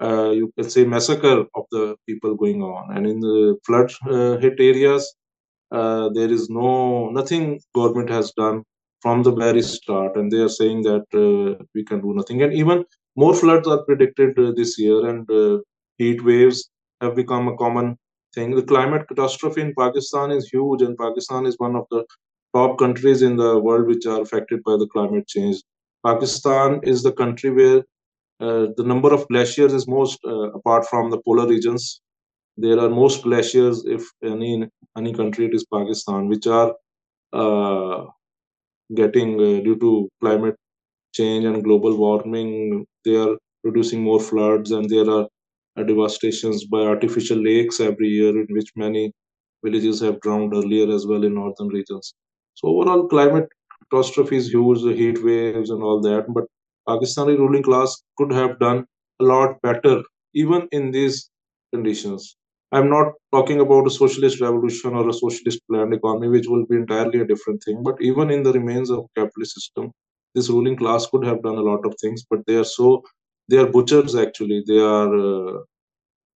uh, you can say, massacre of the people going on. And in the flood hit areas, there is no nothing government has done from the very start, and they are saying that uh, we can do nothing. And even more floods are predicted uh, this year, and uh, heat waves have become a common thing. The climate catastrophe in Pakistan is huge, and Pakistan is one of the top countries in the world which are affected by the climate change. Pakistan is the country where uh, the number of glaciers is most, uh, apart from the polar regions. There are most glaciers, if any any country, it is Pakistan, which are uh, getting uh, due to climate change and global warming they are producing more floods and there are uh, devastations by artificial lakes every year in which many villages have drowned earlier as well in northern regions so overall climate catastrophe is huge the heat waves and all that but pakistani ruling class could have done a lot better even in these conditions I'm not talking about a socialist revolution or a socialist planned economy, which will be entirely a different thing. But even in the remains of capitalist system, this ruling class could have done a lot of things, but they are so they are butchers actually. They are uh,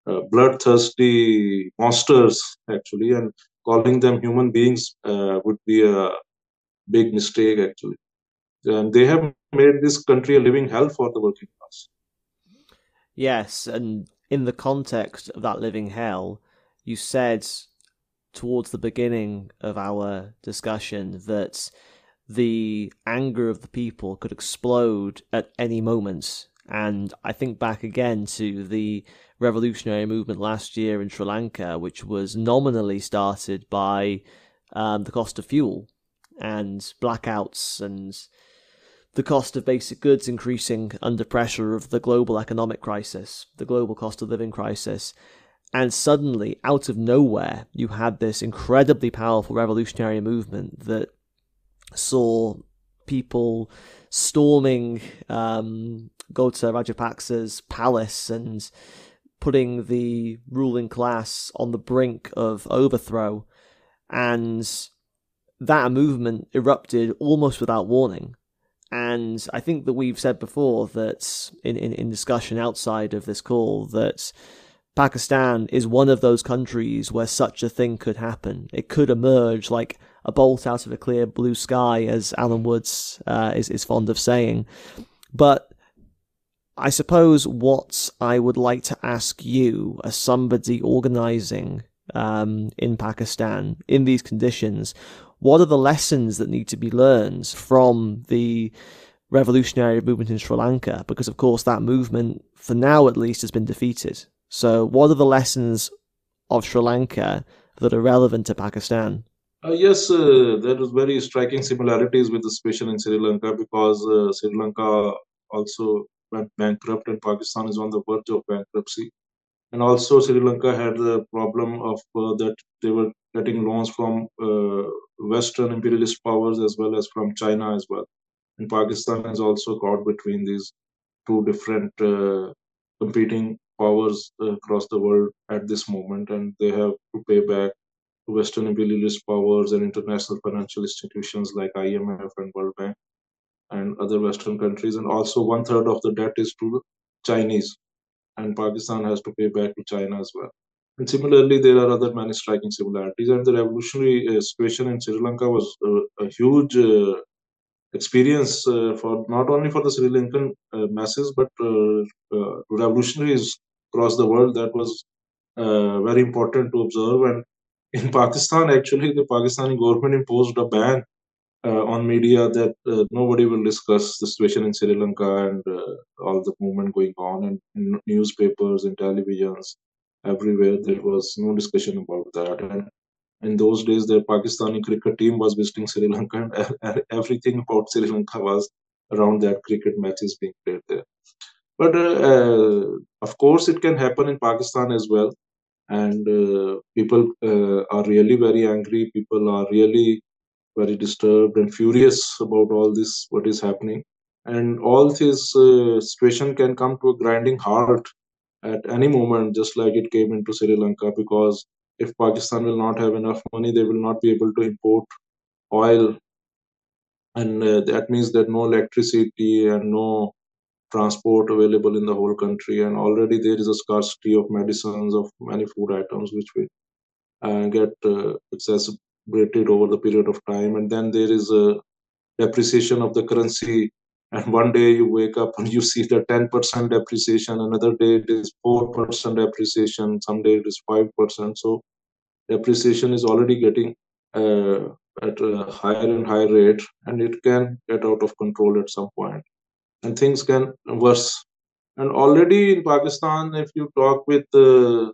uh, bloodthirsty monsters actually, and calling them human beings uh, would be a big mistake actually. And they have made this country a living hell for the working class. Yes, and in the context of that living hell, you said towards the beginning of our discussion that the anger of the people could explode at any moment. And I think back again to the revolutionary movement last year in Sri Lanka, which was nominally started by um, the cost of fuel and blackouts and the cost of basic goods increasing under pressure of the global economic crisis, the global cost of living crisis. And suddenly, out of nowhere, you had this incredibly powerful revolutionary movement that saw people storming um, Gota Rajapaksa's palace and putting the ruling class on the brink of overthrow. And that movement erupted almost without warning. And I think that we've said before that in, in, in, discussion outside of this call that Pakistan is one of those countries where such a thing could happen. It could emerge like a bolt out of a clear blue sky, as Alan Woods uh, is, is fond of saying. But I suppose what I would like to ask you, as somebody organizing um, in Pakistan in these conditions, what are the lessons that need to be learned from the revolutionary movement in Sri Lanka? Because, of course, that movement, for now at least, has been defeated. So, what are the lessons of Sri Lanka that are relevant to Pakistan? Uh, yes, uh, there is very striking similarities with the situation in Sri Lanka because uh, Sri Lanka also went bankrupt and Pakistan is on the verge of bankruptcy. And also, Sri Lanka had the problem of uh, that they were getting loans from uh, Western imperialist powers as well as from China as well. And Pakistan is also caught between these two different uh, competing powers uh, across the world at this moment, and they have to pay back to Western imperialist powers and international financial institutions like IMF and World Bank and other Western countries. And also, one third of the debt is to the Chinese. and Pakistan has to pay back to China as well. And similarly, there are other many striking similarities. And the revolutionary uh, situation in Sri Lanka was uh, a huge uh, experience uh, for not only for the Sri Lankan uh, masses but uh, revolutionaries across the world. That was very important to observe. And in Pakistan, actually, the Pakistani government imposed a ban on media that nobody will discuss the situation in Sri Lanka and all the movement going on, and in newspapers and televisions everywhere there was no discussion about that. And in those days, the Pakistani cricket team was visiting Sri Lanka, and everything about Sri Lanka was around that cricket matches being played there. But uh, of course, it can happen in Pakistan as well, and uh, people uh, are really very angry. People are really very disturbed and furious about all this what is happening and all this uh, situation can come to a grinding halt at any moment just like it came into sri lanka because if pakistan will not have enough money they will not be able to import oil. And uh, that means that no electricity and no transport available in the whole country. And already there is a scarcity of medicines of many food items which we uh, get uh, weighted over the period of time. And then there is a depreciation of the currency and one day you wake up and you see the 10% depreciation another day it is 4% depreciation some day it is 5% so depreciation is already getting uh, at a higher and higher rate and it can get out of control at some point. And things can worse. And already in pakistan if you talk with uh,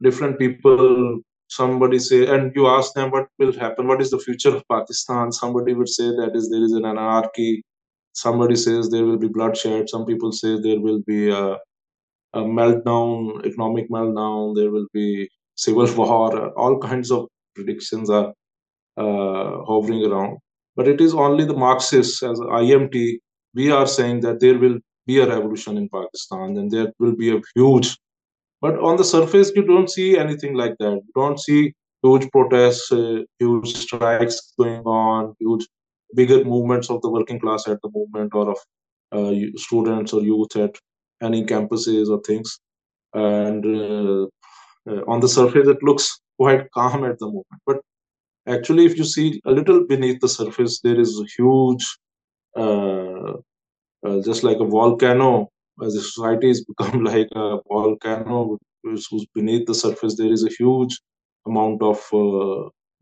different people somebody say and you ask them what will happen what is the future of pakistan somebody would say that is there is an anarchy somebody says there will be bloodshed some people say there will be a, a meltdown economic meltdown there will be civil war all kinds of predictions are uh, hovering around but it is only the marxists as imt we are saying that there will be a revolution in pakistan and there will be a huge but on the surface, you don't see anything like that. You don't see huge protests, uh, huge strikes going on, huge bigger movements of the working class at the moment or of uh, students or youth at any campuses or things. And uh, uh, on the surface, it looks quite calm at the moment. But actually, if you see a little beneath the surface, there is a huge, uh, uh, just like a volcano as the society has become like a volcano beneath the surface there is a huge amount of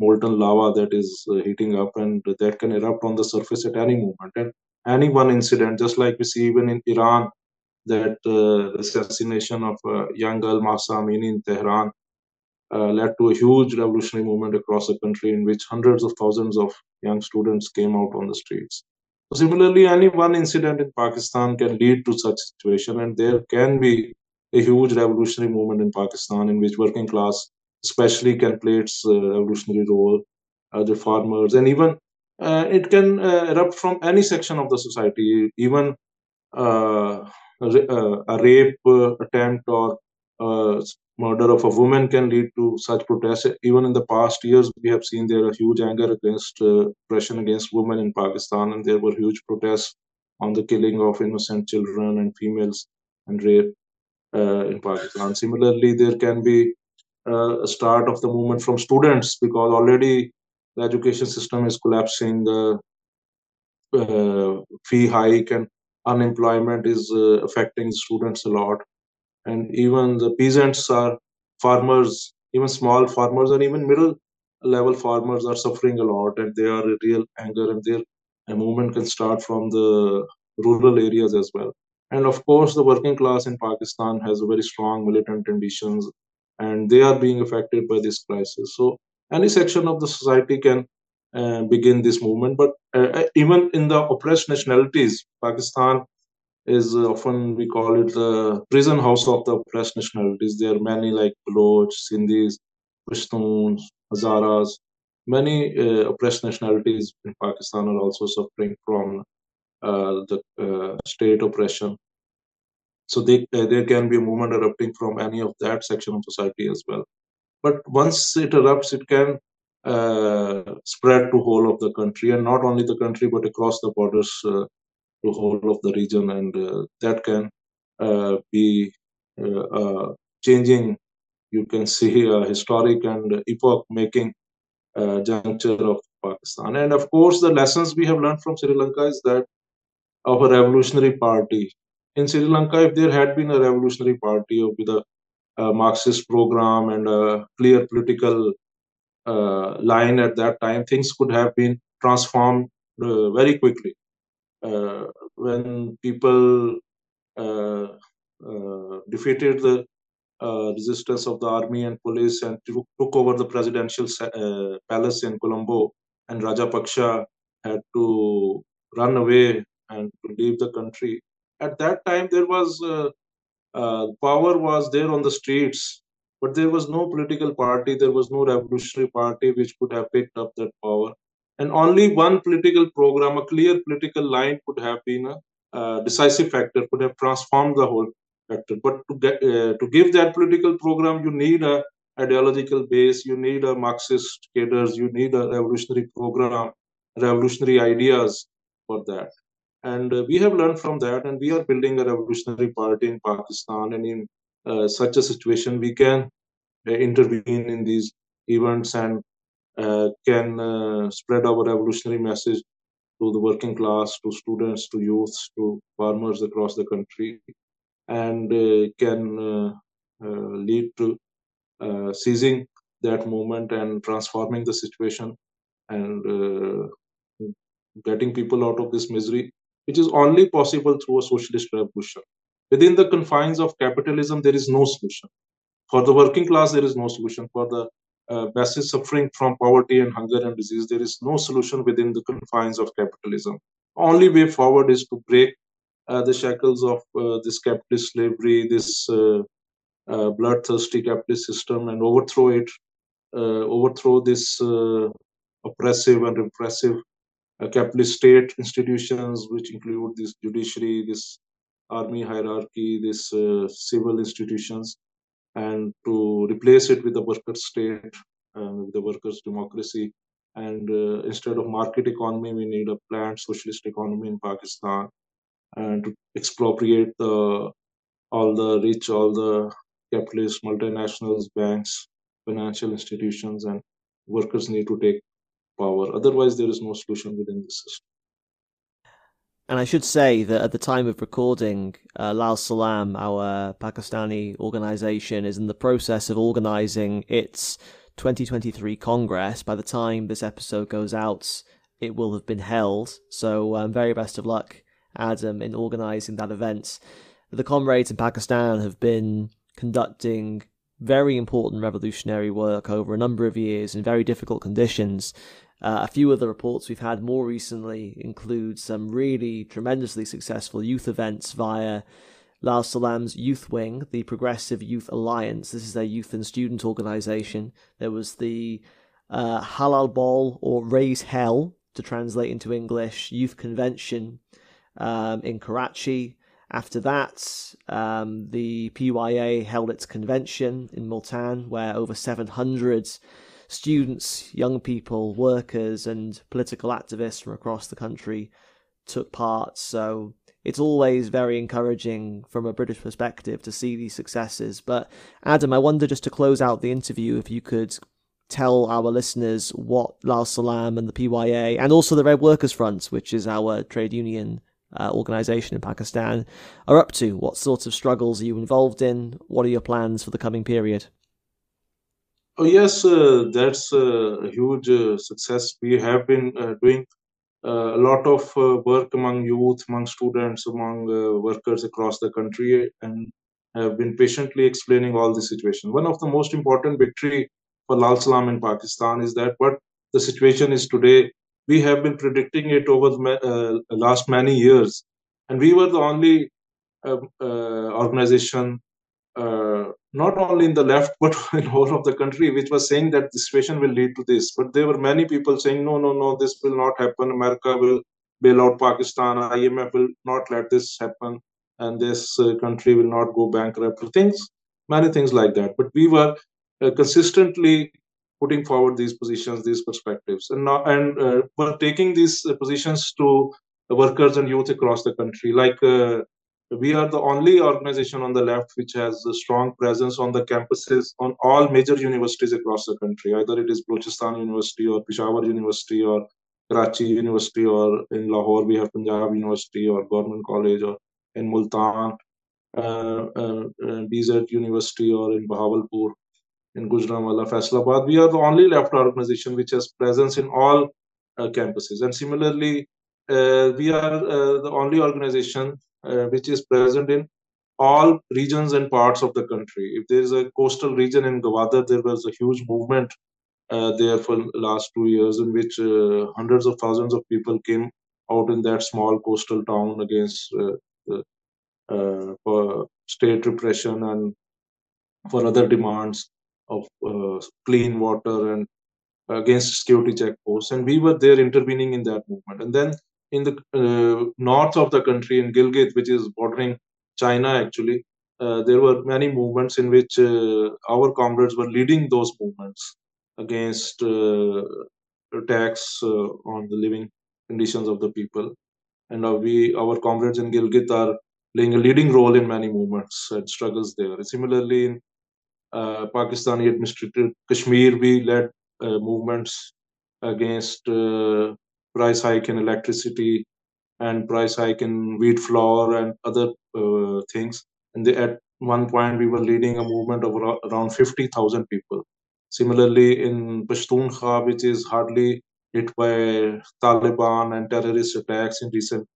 molten lava that is uh, heating up and that can erupt on the surface at any moment. And any one incident just like we see even in iran that uh, assassination of a young girl mahsa amini in tehran uh, led to a huge revolutionary movement across the country in which hundreds of thousands of young students came out on the streets. Similarly, any one incident in Pakistan can lead to such situation, and there can be a huge revolutionary movement in Pakistan in which working class, especially, can play its uh, revolutionary role. Other farmers, and even uh, it can uh, erupt from any section of the society, even uh, uh, a rape uh, attempt or murder of a woman can lead to such protests. Even in the past years, we have seen there a huge anger against uh, oppression against women in Pakistan, and there were huge protests on the killing of innocent children and females and rape uh, in Pakistan. Similarly, there can be uh, start of the movement from students because already the education system is collapsing. The uh, fee hike and unemployment is uh, affecting students a lot and even the peasants are farmers even small farmers and even middle level farmers are suffering a lot and they are real anger and their movement can start from the rural areas as well and of course the working class in pakistan has a very strong militant ambitions and they are being affected by this crisis so any section of the society can uh, begin this movement but uh, even in the oppressed nationalities pakistan is often we call it the prison house of the oppressed nationalities. There are many like Baloch, Sindhis, Pashtuns, Hazaras. Many uh, oppressed nationalities in Pakistan are also suffering from uh, the uh, state oppression. So they, uh, there can be a movement erupting from any of that section of society as well. But once it erupts, it can uh, spread to whole of the country, and not only the country but across the borders uh, to whole of the region, and uh, that can uh, be uh, changing, you can see a historic and epoch-making juncture of Pakistan. And of course, the lessons we have learned from Sri Lanka is that of a revolutionary party. In Sri Lanka, if there had been a revolutionary party with a, a Marxist program and a clear political uh, line at that time, things could have been transformed uh, very quickly. Uh, when people uh, uh, defeated the uh, resistance of the army and police and took, took over the presidential palace in Colombo, and Rajapaksa had to run away and to leave the country. At that time, there was power was there on the streets but there was no political party, there was no revolutionary party which could have picked up that power. And only one political program, a clear political line, could have been a uh, decisive factor, could have transformed the whole factor. But to get uh, to give that political program, you need a ideological base, you need a Marxist cadres, you need a revolutionary program, revolutionary ideas for that. And uh, we have learned from that, and we are building a revolutionary party in Pakistan. And in uh, such a situation, we can uh, intervene in these events and uh, can uh, spread our revolutionary message to the working class, to students, to youths, to farmers across the country, and can lead to seizing that moment and transforming the situation and uh, getting people out of this misery, which is only possible through a socialist revolution. Within the confines of capitalism, there is no solution. For the working class, there is no solution. For the uh, masses suffering from poverty and hunger and disease, there is no solution within the confines of capitalism. Only way forward is to break uh, the shackles of uh, this capitalist slavery, this uh, uh, bloodthirsty capitalist system, and overthrow it, uh, overthrow this oppressive and repressive capitalist state institutions, which include this judiciary, this army hierarchy, this civil institutions, and to replace it with the worker state, uh, with the workers' democracy. And uh, instead of market economy, we need a planned socialist economy in Pakistan, and to expropriate the all the rich, all the capitalist multinationals, banks, financial institutions, and workers need to take power. Otherwise, there is no solution within the system. And I should say that at the time of recording, uh, Lal Salaam, our Pakistani organization, is in the process of organizing its 2023 Congress. By the time this episode goes out, it will have been held. So, um, very best of luck, Adam, in organizing that event. The comrades in Pakistan have been conducting very important revolutionary work over a number of years in very difficult conditions. Uh, a few of the reports we've had more recently include some really tremendously successful youth events via Lal Salaam's Youth Wing, the Progressive Youth Alliance. This is their youth and student organization. There was the uh, Halla Bol or Raise Hell, to translate into English, youth convention um, in Karachi. After that, um, the PYA held its convention in Multan, where over 700 students, young people, workers, and political activists from across the country took part. So it's always very encouraging from a British perspective to see these successes. But Adam, I wonder just to close out the interview if you could tell our listeners what Lal Salaam and the PYA and also the Red Workers Front, which is our trade union uh, organization in Pakistan, are up to. What sorts of struggles are you involved in? What are your plans for the coming period? Oh, yes, uh, that's a huge uh, success. We have been uh, doing uh, a lot of uh, work among youth, among students, among uh, workers across the country, and have been patiently explaining all the situation. One of the most important victory for Lal Salaam in Pakistan is that what the situation is today. We have been predicting it over the last many years, and we were the only um, organization not only in the left but in all of the country which was saying that the situation will lead to this. But there were many people saying no no no this will not happen. America will bail out pakistan. Imf will not let this happen. And this uh, country will not go bankrupt. Things many things like that. But we were uh, consistently putting forward these positions these perspectives. And now and uh, were taking these positions to workers and youth across the country. Like uh, we are the only organization on the left which has a strong presence on the campuses on all major universities across the country. Either it is Balochistan University or Peshawar University or Karachi University or in Lahore we have Punjab University or Government College or in Multan, uh, uh, uh BZ University or in Bahawalpur, in Gujranwala, Faisalabad. We are the only left organization which has presence in all uh, campuses. And similarly, uh, we are uh, the only organization uh, which is present in all regions and parts of the country. If there is a coastal region in Gwadar, there was a huge movement uh, there for last two years in which uh, hundreds of thousands of people came out in that small coastal town against uh, for state repression and for other demands of clean water and against security checkposts. And we were there intervening in that movement. And then in the uh, north of the country in Gilgit, which is bordering China actually, uh, there were many movements in which uh, our comrades were leading those movements against uh, attacks uh, on the living conditions of the people. And we, our comrades in Gilgit, are playing a leading role in many movements and struggles there. Similarly, in uh, Pakistani administrated Kashmir, we led movements against price hike in electricity and price hike in wheat flour and other uh, things. And they, at one point, we were leading a movement of around 50,000 people. Similarly, in Pashtunkhwa, which is hardly hit by Taliban and terrorist attacks in recent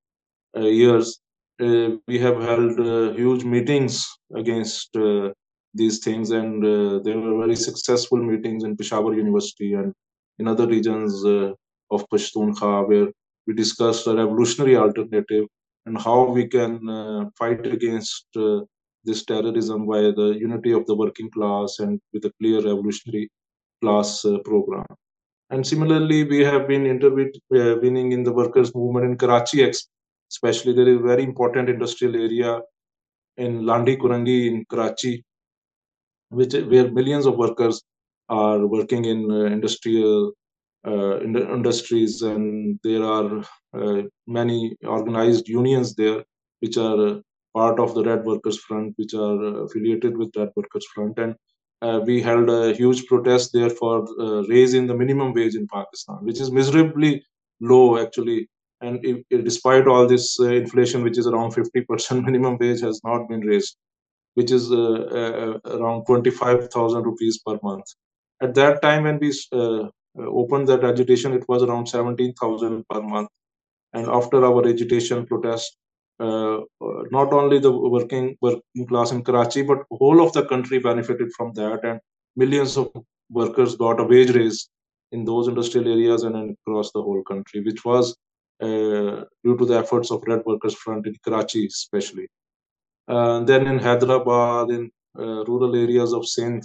uh, years, uh, we have held uh, huge meetings against uh, these things, and uh, there were very successful meetings in Peshawar University and in other regions of Pashtunkhwa, where we discussed a revolutionary alternative and how we can uh, fight against uh, this terrorism by the unity of the working class and with a clear revolutionary class uh, program. And similarly, we have been intervening in the workers' movement in Karachi, especially. There is a very important industrial area in Landhi Korangi in Karachi, which where millions of workers are working in uh, industrial uh, in industries, and there are uh, many organized unions there, which are uh, part of the Red Workers Front, which are affiliated with Red Workers Front, and uh, we held a huge protest there for uh, raising the minimum wage in Pakistan, which is miserably low actually. And if, if, despite all this uh, inflation, which is around 50%, minimum wage has not been raised, which is around 25,000 rupees per month. At that time, when we uh, opened that agitation, it was around 17,000 per month. And after our agitation protest, uh, not only the working working class in Karachi, but whole of the country benefited from that, and millions of workers got a wage raise in those industrial areas and across the whole country, which was uh, due to the efforts of Red Workers Front in Karachi, especially. Uh, then in Hyderabad, in uh, rural areas of Sindh,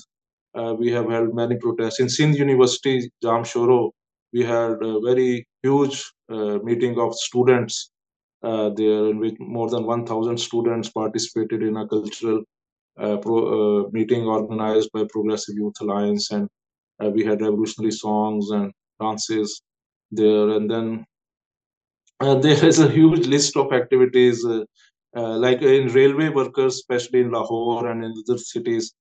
uh, we have held many protests. In Sindh University, Jamshoro, we had a very huge uh, meeting of students uh, there, in which more than 1,000 students participated in a cultural uh, pro, uh, meeting organized by Progressive Youth Alliance, and uh, we had revolutionary songs and dances there. And then there is a huge list of activities. like in railway workers, especially in Lahore and in other cities,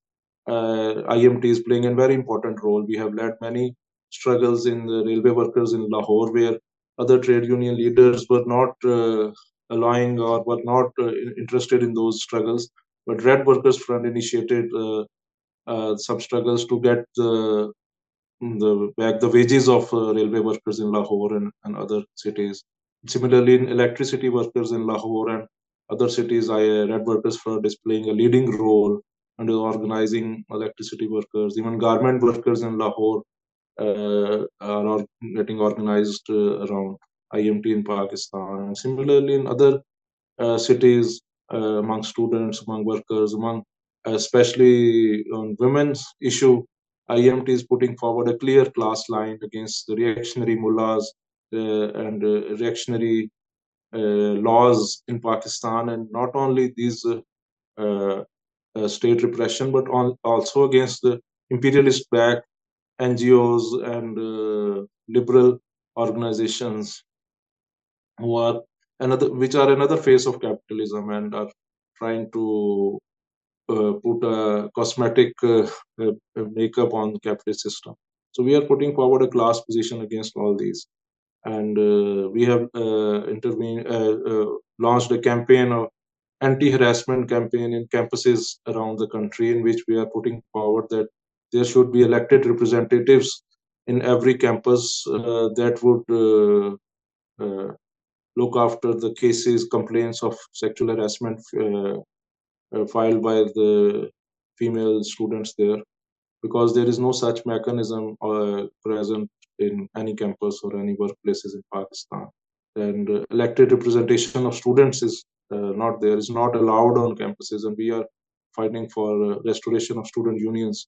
IMT is playing a very important role. We have led many struggles in the railway workers in Lahore, where other trade union leaders were not uh, allowing or were not uh, interested in those struggles. But Red Workers Front initiated uh, uh, some struggles to get the the back the wages of uh, railway workers in Lahore and, and other cities. Similarly, in electricity workers in Lahore and other cities, I, Red Workers Front is playing a leading role and organizing electricity workers, even garment workers in Lahore uh, are getting organized uh, around IMT in Pakistan. And similarly, in other uh, cities, uh, among students, among workers, among especially on women's issue, IMT is putting forward a clear class line against the reactionary mullahs uh, and uh, reactionary laws in Pakistan. And not only these uh, state repression, but on, also against the imperialist backed NGOs and uh, liberal organizations who are another which are another face of capitalism and are trying to uh, put a cosmetic uh, uh, makeup on the capitalist system. So we are putting forward a class position against all these, and uh, we have uh, intervened, uh, launched a campaign of anti-harassment campaign in campuses around the country, in which we are putting forward that there should be elected representatives in every campus that would look after the cases, complaints of sexual harassment uh, uh, filed by the female students there, because there is no such mechanism uh, present in any campus or any workplaces in Pakistan. And uh, elected representation of students is uh, not there, is not allowed on campuses, and we are fighting for restoration of student unions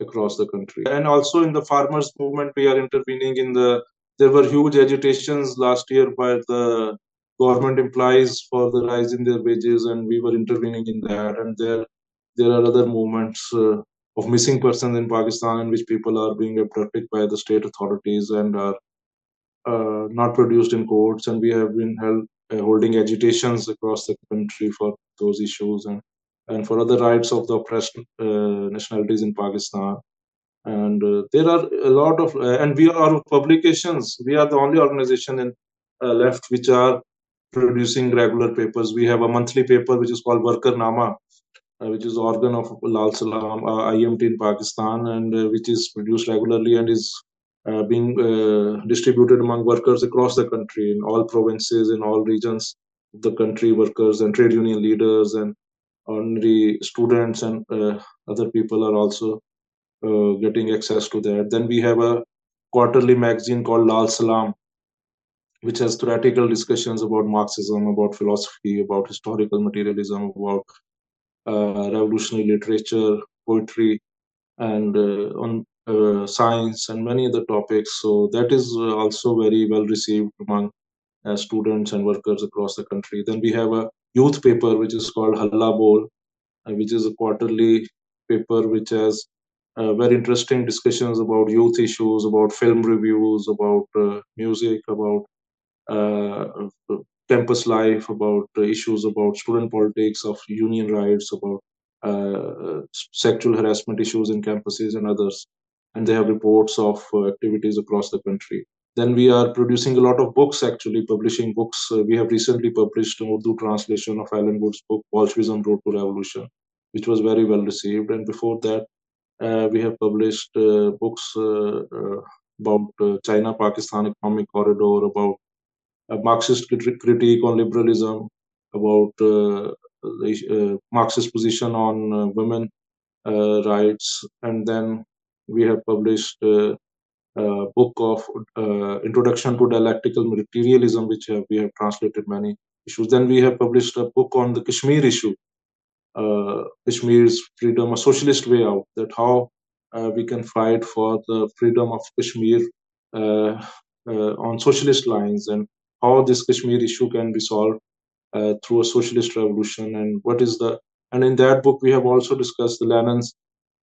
across the country. And also in the farmers movement, we are intervening in the there were huge agitations last year by the government employees for the rise in their wages, and we were intervening in that. And there, there are other movements uh, of missing persons in Pakistan in which people are being abducted by the state authorities and are uh, not produced in courts. And we have been held, uh, holding agitations across the country for those issues and and for other rights of the oppressed uh, nationalities in Pakistan. And uh, there are a lot of uh, and we are publications. We are the only organization in uh, left which are producing regular papers. We have a monthly paper which is called worker nama uh, which is organ of Lal Salaam uh, imt in pakistan and uh, which is produced regularly and is being distributed among workers across the country in all provinces in all regions of the country workers and trade union leaders and ordinary students and other people are also uh, getting access to that. Then we have a quarterly magazine called Lal Salaam, which has theoretical discussions about Marxism, about philosophy, about historical materialism, about uh, revolutionary literature, poetry, and uh, on uh, science and many other topics. So that is uh, also very well received among uh, students and workers across the country. Then we have a youth paper which is called Halla Bol, which is a quarterly paper which has uh, very interesting discussions about youth issues, about film reviews, about uh, music, about uh, campus life, about issues about student politics, of union rights, about uh, sexual harassment issues in campuses and others. And they have reports of uh, activities across the country. Then we are producing a lot of books, actually, publishing books. Uh, we have recently published an Urdu translation of Alan Woods' book, Bolshevism Road to Revolution, which was very well received. And before that, uh, we have published uh, books uh, about China-Pakistan economic corridor, about Marxist critique on liberalism, about the Marxist position on women rights, and then we have published a book of uh, introduction to dialectical materialism which have, we have translated many issues. Then we have published a book on the kashmir issue uh, Kashmir's freedom, a socialist way out, that how uh, we can fight for the freedom of Kashmir uh, uh, on socialist lines and how this Kashmir issue can be solved uh, through a socialist revolution and what is the and in that book we have also discussed the Lenin's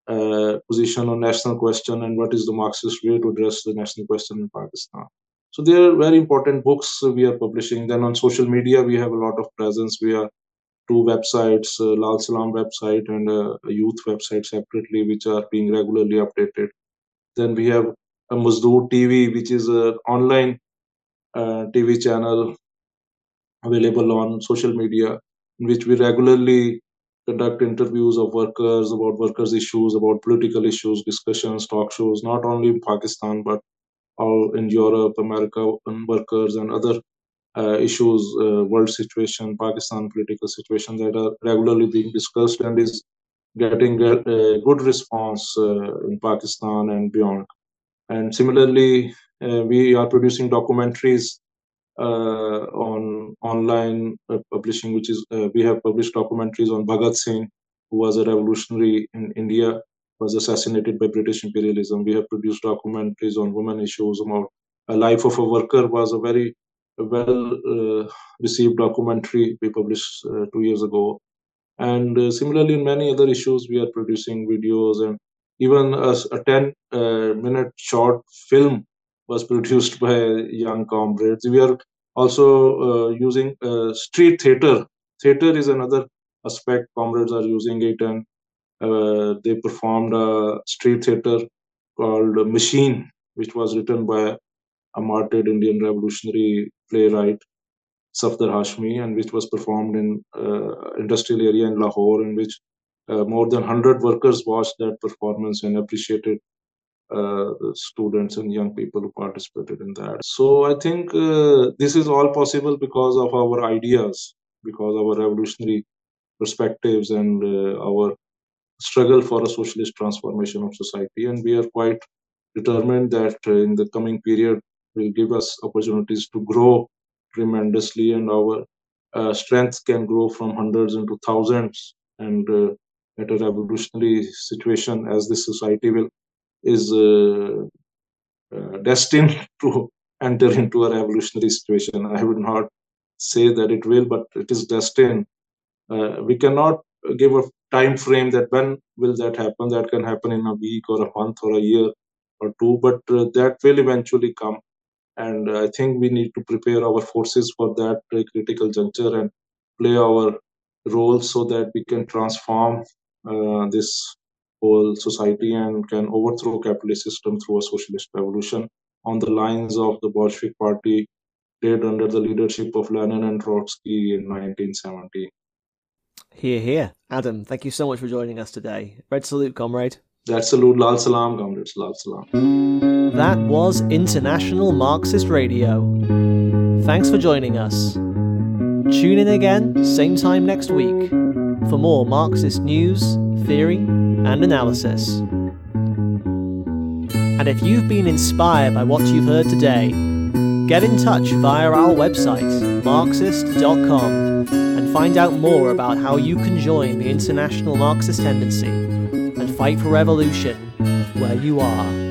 uh, position on national question and what is the Marxist way to address the national question in Pakistan. So they are very important books we are publishing. Then on social media we have a lot of presence. We are two websites, uh, Lal Salaam website and a youth website separately, which are being regularly updated. Then we have a Mazdoor TV, which is an online uh, TV channel available on social media, in which we regularly conduct interviews of workers about workers' issues, about political issues, discussions, talk shows, not only in Pakistan, but all in Europe, America, and workers and other uh, issues, uh, world situation, Pakistan political situation that are regularly being discussed and is getting a, a good response uh, in Pakistan and beyond. And similarly, uh, we are producing documentaries on online uh, publishing, which is we have published documentaries on Bhagat Singh, who was a revolutionary in India, was assassinated by British imperialism. We have produced documentaries on women issues about a life of a worker was a very well uh, received documentary we published uh, two years ago. And uh, similarly, in many other issues, we are producing videos and even a, a 10 minute short film was produced by young comrades. We are also using street theater. Theater is another aspect, comrades are using it, and uh, they performed a street theater called Machine, which was written by a martyred Indian revolutionary playwright Safdar Hashmi, and which was performed in uh, industrial area in Lahore, in which uh, more than 100 workers watched that performance and appreciated uh, students and young people who participated in that. So I think uh, this is all possible because of our ideas, because our revolutionary perspectives and uh, our struggle for a socialist transformation of society. And we are quite determined that uh, in the coming period will give us opportunities to grow tremendously and our uh, strength can grow from hundreds into thousands and at a revolutionary situation as this society will is uh, uh, destined to enter into a revolutionary situation. I would not say that it will but it is destined. Uh, we cannot give a time frame that when will that happen. That can happen in a week or a month or a year or two but that will eventually come. And i think we need to prepare our forces for that uh, critical juncture and play our role so that we can transform uh, this whole society and can overthrow capitalist system through a socialist revolution on the lines of the bolshevik party did under the leadership of lenin and trotsky in 1917 here, here. Adam, thank you so much for joining us today. Red salute, comrade. That salute, lal salam, comrades, lal salam. That was International Marxist Radio. Thanks for joining us. Tune in again, same time next week, for more Marxist news, theory, and analysis. And if you've been inspired by what you've heard today, get in touch via our website, marxist.com and find out more about how you can join the international Marxist tendency and fight for revolution where you are.